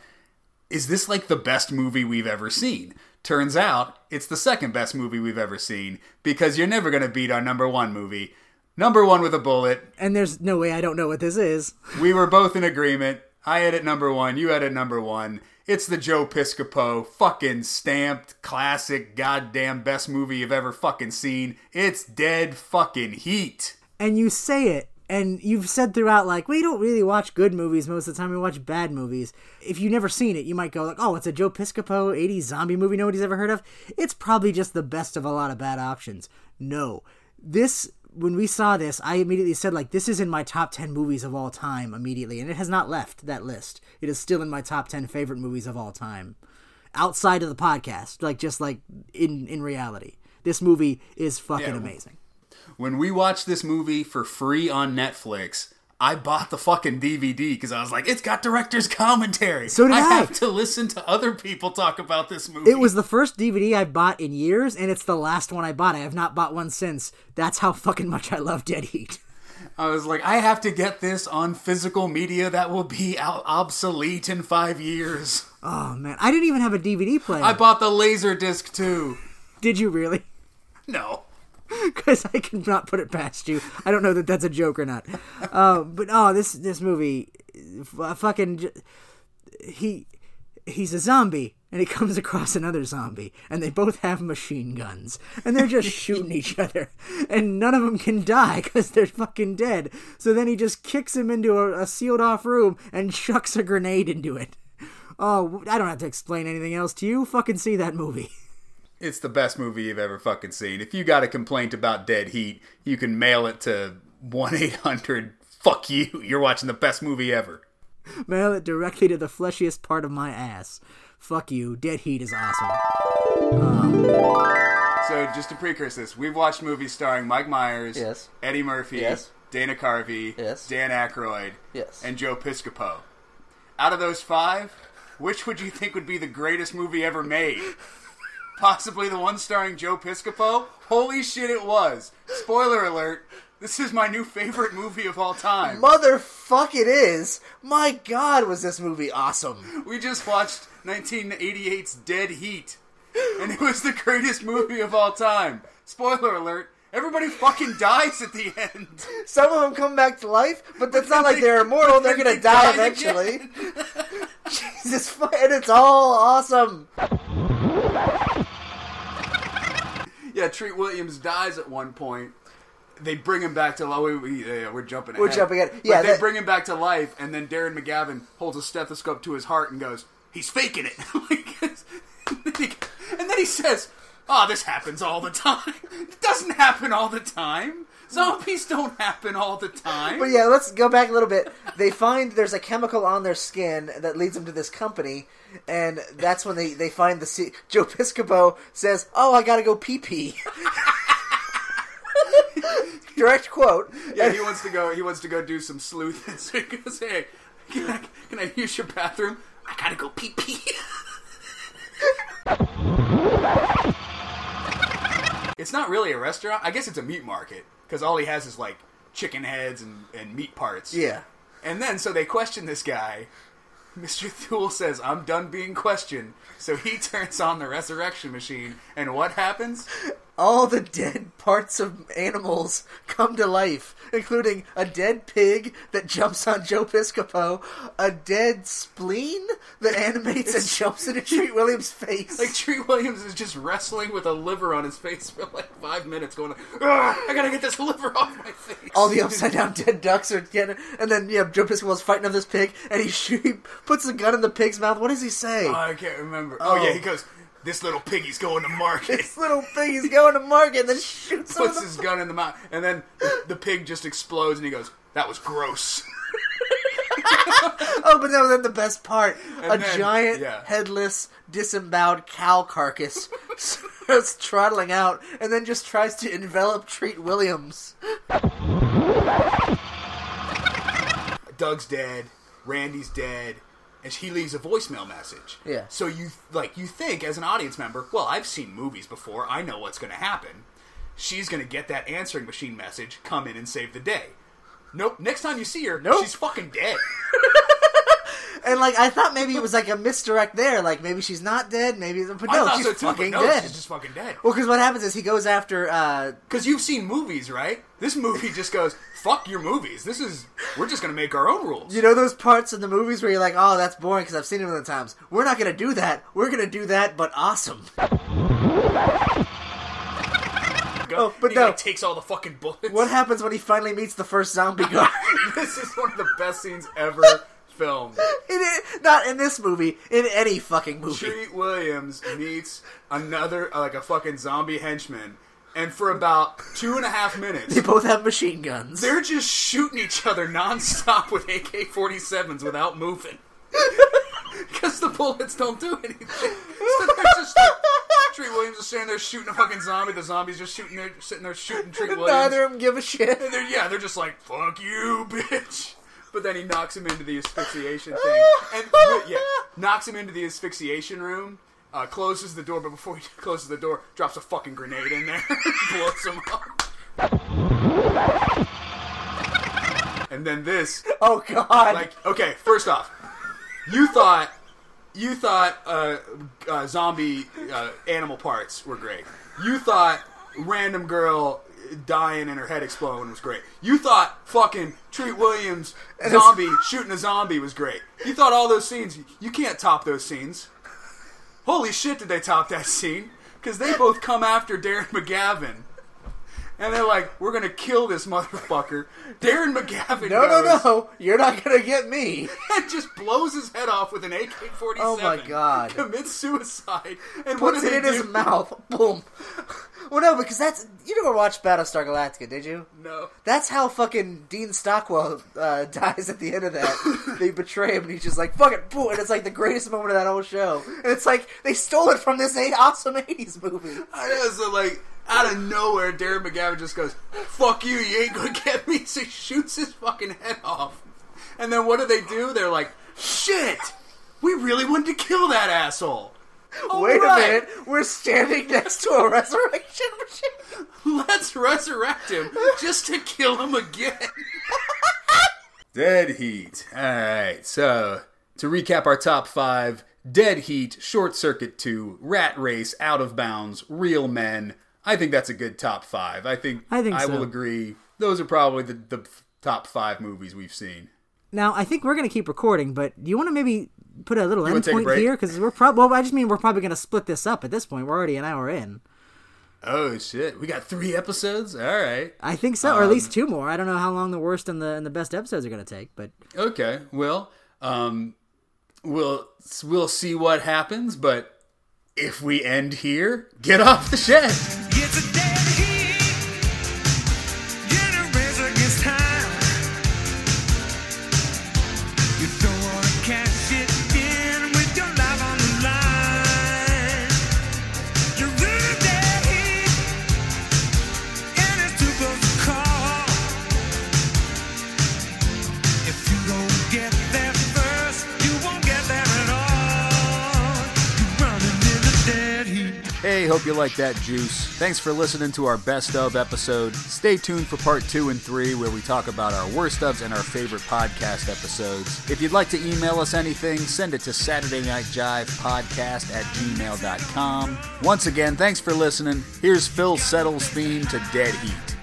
is this like the best movie we've ever seen? Turns out it's the second best movie we've ever seen because you're never gonna beat our number one movie, number one with a bullet. And there's no way I don't know what this is. We were both in agreement. I had it number one. You had it number one. It's the Joe Piscopo fucking stamped classic goddamn best movie you've ever fucking seen. It's dead fucking heat. and you say it and you've said throughout like we don't really watch good movies most of the time we watch bad movies if you've never seen it you might go like oh it's a joe piscopo 80s zombie movie nobody's ever heard of it's probably just the best of a lot of bad options no this when we saw this i immediately said like this is in my top 10 movies of all time immediately. And it has not left that list. It is still in my top 10 favorite movies of all time outside of the podcast like just like in in reality. This movie is fucking Yeah. amazing. When we watched this movie for free on Netflix, I bought the fucking DVD because I was like, it's got director's commentary. So did I. I have to listen to other people talk about this movie. It was the first DVD I bought in years, and it's the last one I bought. I have not bought one since. That's how fucking much I love Dead Heat. <laughs> I was like, I have to get this on physical media that will be obsolete in five years. Oh man, I didn't even have a DVD player. I bought the laser disc too. Did you really? No. <laughs> Because I cannot put it past you. I don't know that that's a joke or not. Uh, but oh, this this movie, f- fucking, j- he he's a zombie and he comes across another zombie and they both have machine guns and they're just <laughs> shooting each other and none of them can die because they're fucking dead so then he just kicks him into a, a sealed off room and chucks a grenade into it oh i don't have to explain anything else to you fucking see that movie <laughs> It's the best movie you've ever fucking seen. If you got a complaint about Dead Heat, you can mail it to 1 800 fuck you. You're watching the best movie ever. mail it directly to the fleshiest part of my ass fuck you dead heat is awesome um, So, just to precurse this, we've watched movies starring Mike Myers, Yes. Eddie Murphy, Yes. Dana Carvey, Yes. Dan Aykroyd, Yes. and Joe Piscopo. Out of those five, which would you think would be the greatest movie ever made? Possibly the one starring Joe Piscopo? Holy shit, it was! Spoiler alert, this is my new favorite movie of all time. Motherfuck it is. My god, was this movie awesome. We just watched 1988's Dead Heat, and it was the greatest movie of all time. Spoiler alert, everybody fucking dies at the end. Some of them come back to life, but that's not like they're <laughs> immortal. They're gonna they die eventually. <laughs> Jesus, and it's all awesome. Yeah, Treat Williams dies at one point. They bring him back to life. We, we, yeah, we're jumping ahead. We're jumping ahead. But Yeah, they that- bring him back to life, and then Darren McGavin holds a stethoscope to his heart and goes, "He's faking it." And then he- and then he says, "Oh, this happens all the time. <laughs> It doesn't happen all the time. Zombies don't happen all the time." But yeah, let's go back a little bit. They find there's a chemical on their skin that leads them to this company, and that's when they, they find the Joe Piscopo says, "Oh, I gotta go pee pee." <laughs> Direct quote. Yeah, he wants to go. He wants to go do some sleuthing. <laughs> So he goes, "Hey, can I, can I use your bathroom? I gotta go pee pee." <laughs> it's not really a restaurant. I guess it's a meat market because all he has is like chicken heads and, and meat parts. Yeah. And then so they question this guy. Mr. <laughs> Thule says, "I'm done being questioned." So he <laughs> turns on the resurrection machine, and what happens? All the dead parts of animals come to life, including a dead pig that jumps on Joe Piscopo, a dead spleen that animates and jumps into <laughs> Treat Williams' face. Like Treat Williams is just wrestling with a liver on his face for like five minutes, going, "Ugh, "I gotta get this liver off my face." all the upside down dead ducks are getting, and then yeah, Joe Piscopo's fighting with this pig, and he, <laughs> shoot, he puts a gun in the pig's mouth. What does he say? Oh, I can't remember. Oh, Oh. yeah, he goes, "This little piggy's going to market." this little piggy's going to market, and then shoots Puts the- his gun in the mouth, and then the, the pig just explodes, and he goes, "That was gross." <laughs> oh, but no, then the best part: And a then- giant, yeah. headless, disemboweled cow carcass <laughs> starts trotting out, and then just tries to envelop Treat Williams. Doug's dead, Randi's dead, and he leaves a voicemail message. Yeah. So you like you think as an audience member, well, I've seen movies before. I know what's going to happen. She's going to get that answering machine message, come in and save the day. Nope. Next time you see her, Nope. she's fucking dead. <laughs> And like, I thought maybe it was like a misdirect there. Like maybe she's not dead. Maybe, but no, she's so too, fucking no, dead. she's just fucking dead. Well, because what happens is he goes after. uh Because you've seen movies, right? This movie just goes, fuck your movies. This is, we're just to make our own rules. You know those parts in the movies where you're like, "Oh, that's boring" because I've seen it a million times. We're not gonna do that. We're gonna do that, but awesome. Oh, but he, no. like, takes all the fucking bullets. What happens when he finally meets the first zombie guard? <laughs> this is one of the best scenes ever filmed. It- not in this movie, in any fucking movie. Treat Williams meets another, uh, like a fucking zombie henchman, and for about two and a half minutes, They both have machine guns. they're just shooting each other nonstop with AK 47s without moving. <laughs> Because the bullets don't do anything. <laughs> So they're just like, Treat Williams is standing there shooting a fucking zombie. The zombie's just shooting there, sitting there shooting Treat Williams. Neither of them give a shit. And they're, yeah, they're just like, fuck you, <laughs> bitch. But then he knocks him into the asphyxiation thing. And, yeah, knocks him into the asphyxiation room, uh, closes the door, but before he <laughs> closes the door, drops a fucking grenade in there, <laughs> blows him up. And then this, Oh god! like, okay, first off, you thought, you thought, uh, uh, zombie, uh, animal parts were great. You thought random girl dying and her head exploding was great. You thought fucking Treat Williams zombie shooting a zombie was great. You thought all those scenes, you can't top those scenes. Holy shit, did they top that scene? Because they both come after Darren McGavin. And they're like, we're gonna kill this motherfucker. Darren McGavin no, no, goes no! You're not gonna get me. <laughs> and just blows his head off with an AK-47. Oh my God. Commits suicide. And Puts it in do? his mouth. Boom. Well, no, because that's you never watched Battlestar Galactica, did you? No. That's how fucking Dean Stockwell uh, <laughs> dies at the end of that. they betray him, and he's just like, "Fuck it," boom, and it's like the greatest moment of that whole show. And it's like they stole it from this eight awesome '80s movie. I know, so like out of nowhere, Darren McGavin just goes, "Fuck you, you ain't gonna get me." <laughs> So he shoots his fucking head off. And then what do they do? They're like, "Shit, we really wanted to kill that asshole." Wait Alright, a minute, we're standing next to a resurrection machine. Let's resurrect him just to kill him again. <laughs> Dead Heat. All right. So to recap our top five: Dead Heat, Short Circuit Two, Rat Race, Out of Bounds, Real Men. I think that's a good top five. I think I think I so. will agree. Those are probably the, the top five movies we've seen. Now I think we're gonna keep recording, but do you want to maybe put a little end point here? Because we're probably well, I just mean we're probably gonna split this up at this point. We're already an hour in. Oh shit, we got three episodes. All right. I think so, or at Um, least two more. I don't know how long the worst and the and the best episodes are gonna take, but Okay. Well, um, we'll we'll see what happens. But if we end here, get off the shed. It's a dead Hey, hope you like that juice. Thanks for listening to our best of episode. Stay tuned for part two and three, where we talk about our worst ofs and our favorite podcast episodes. If you'd like to email us anything, send it to Saturday Night Jive Podcast at gmail.com. Once again, thanks for listening. Here's Phil Settle's theme to Dead Heat.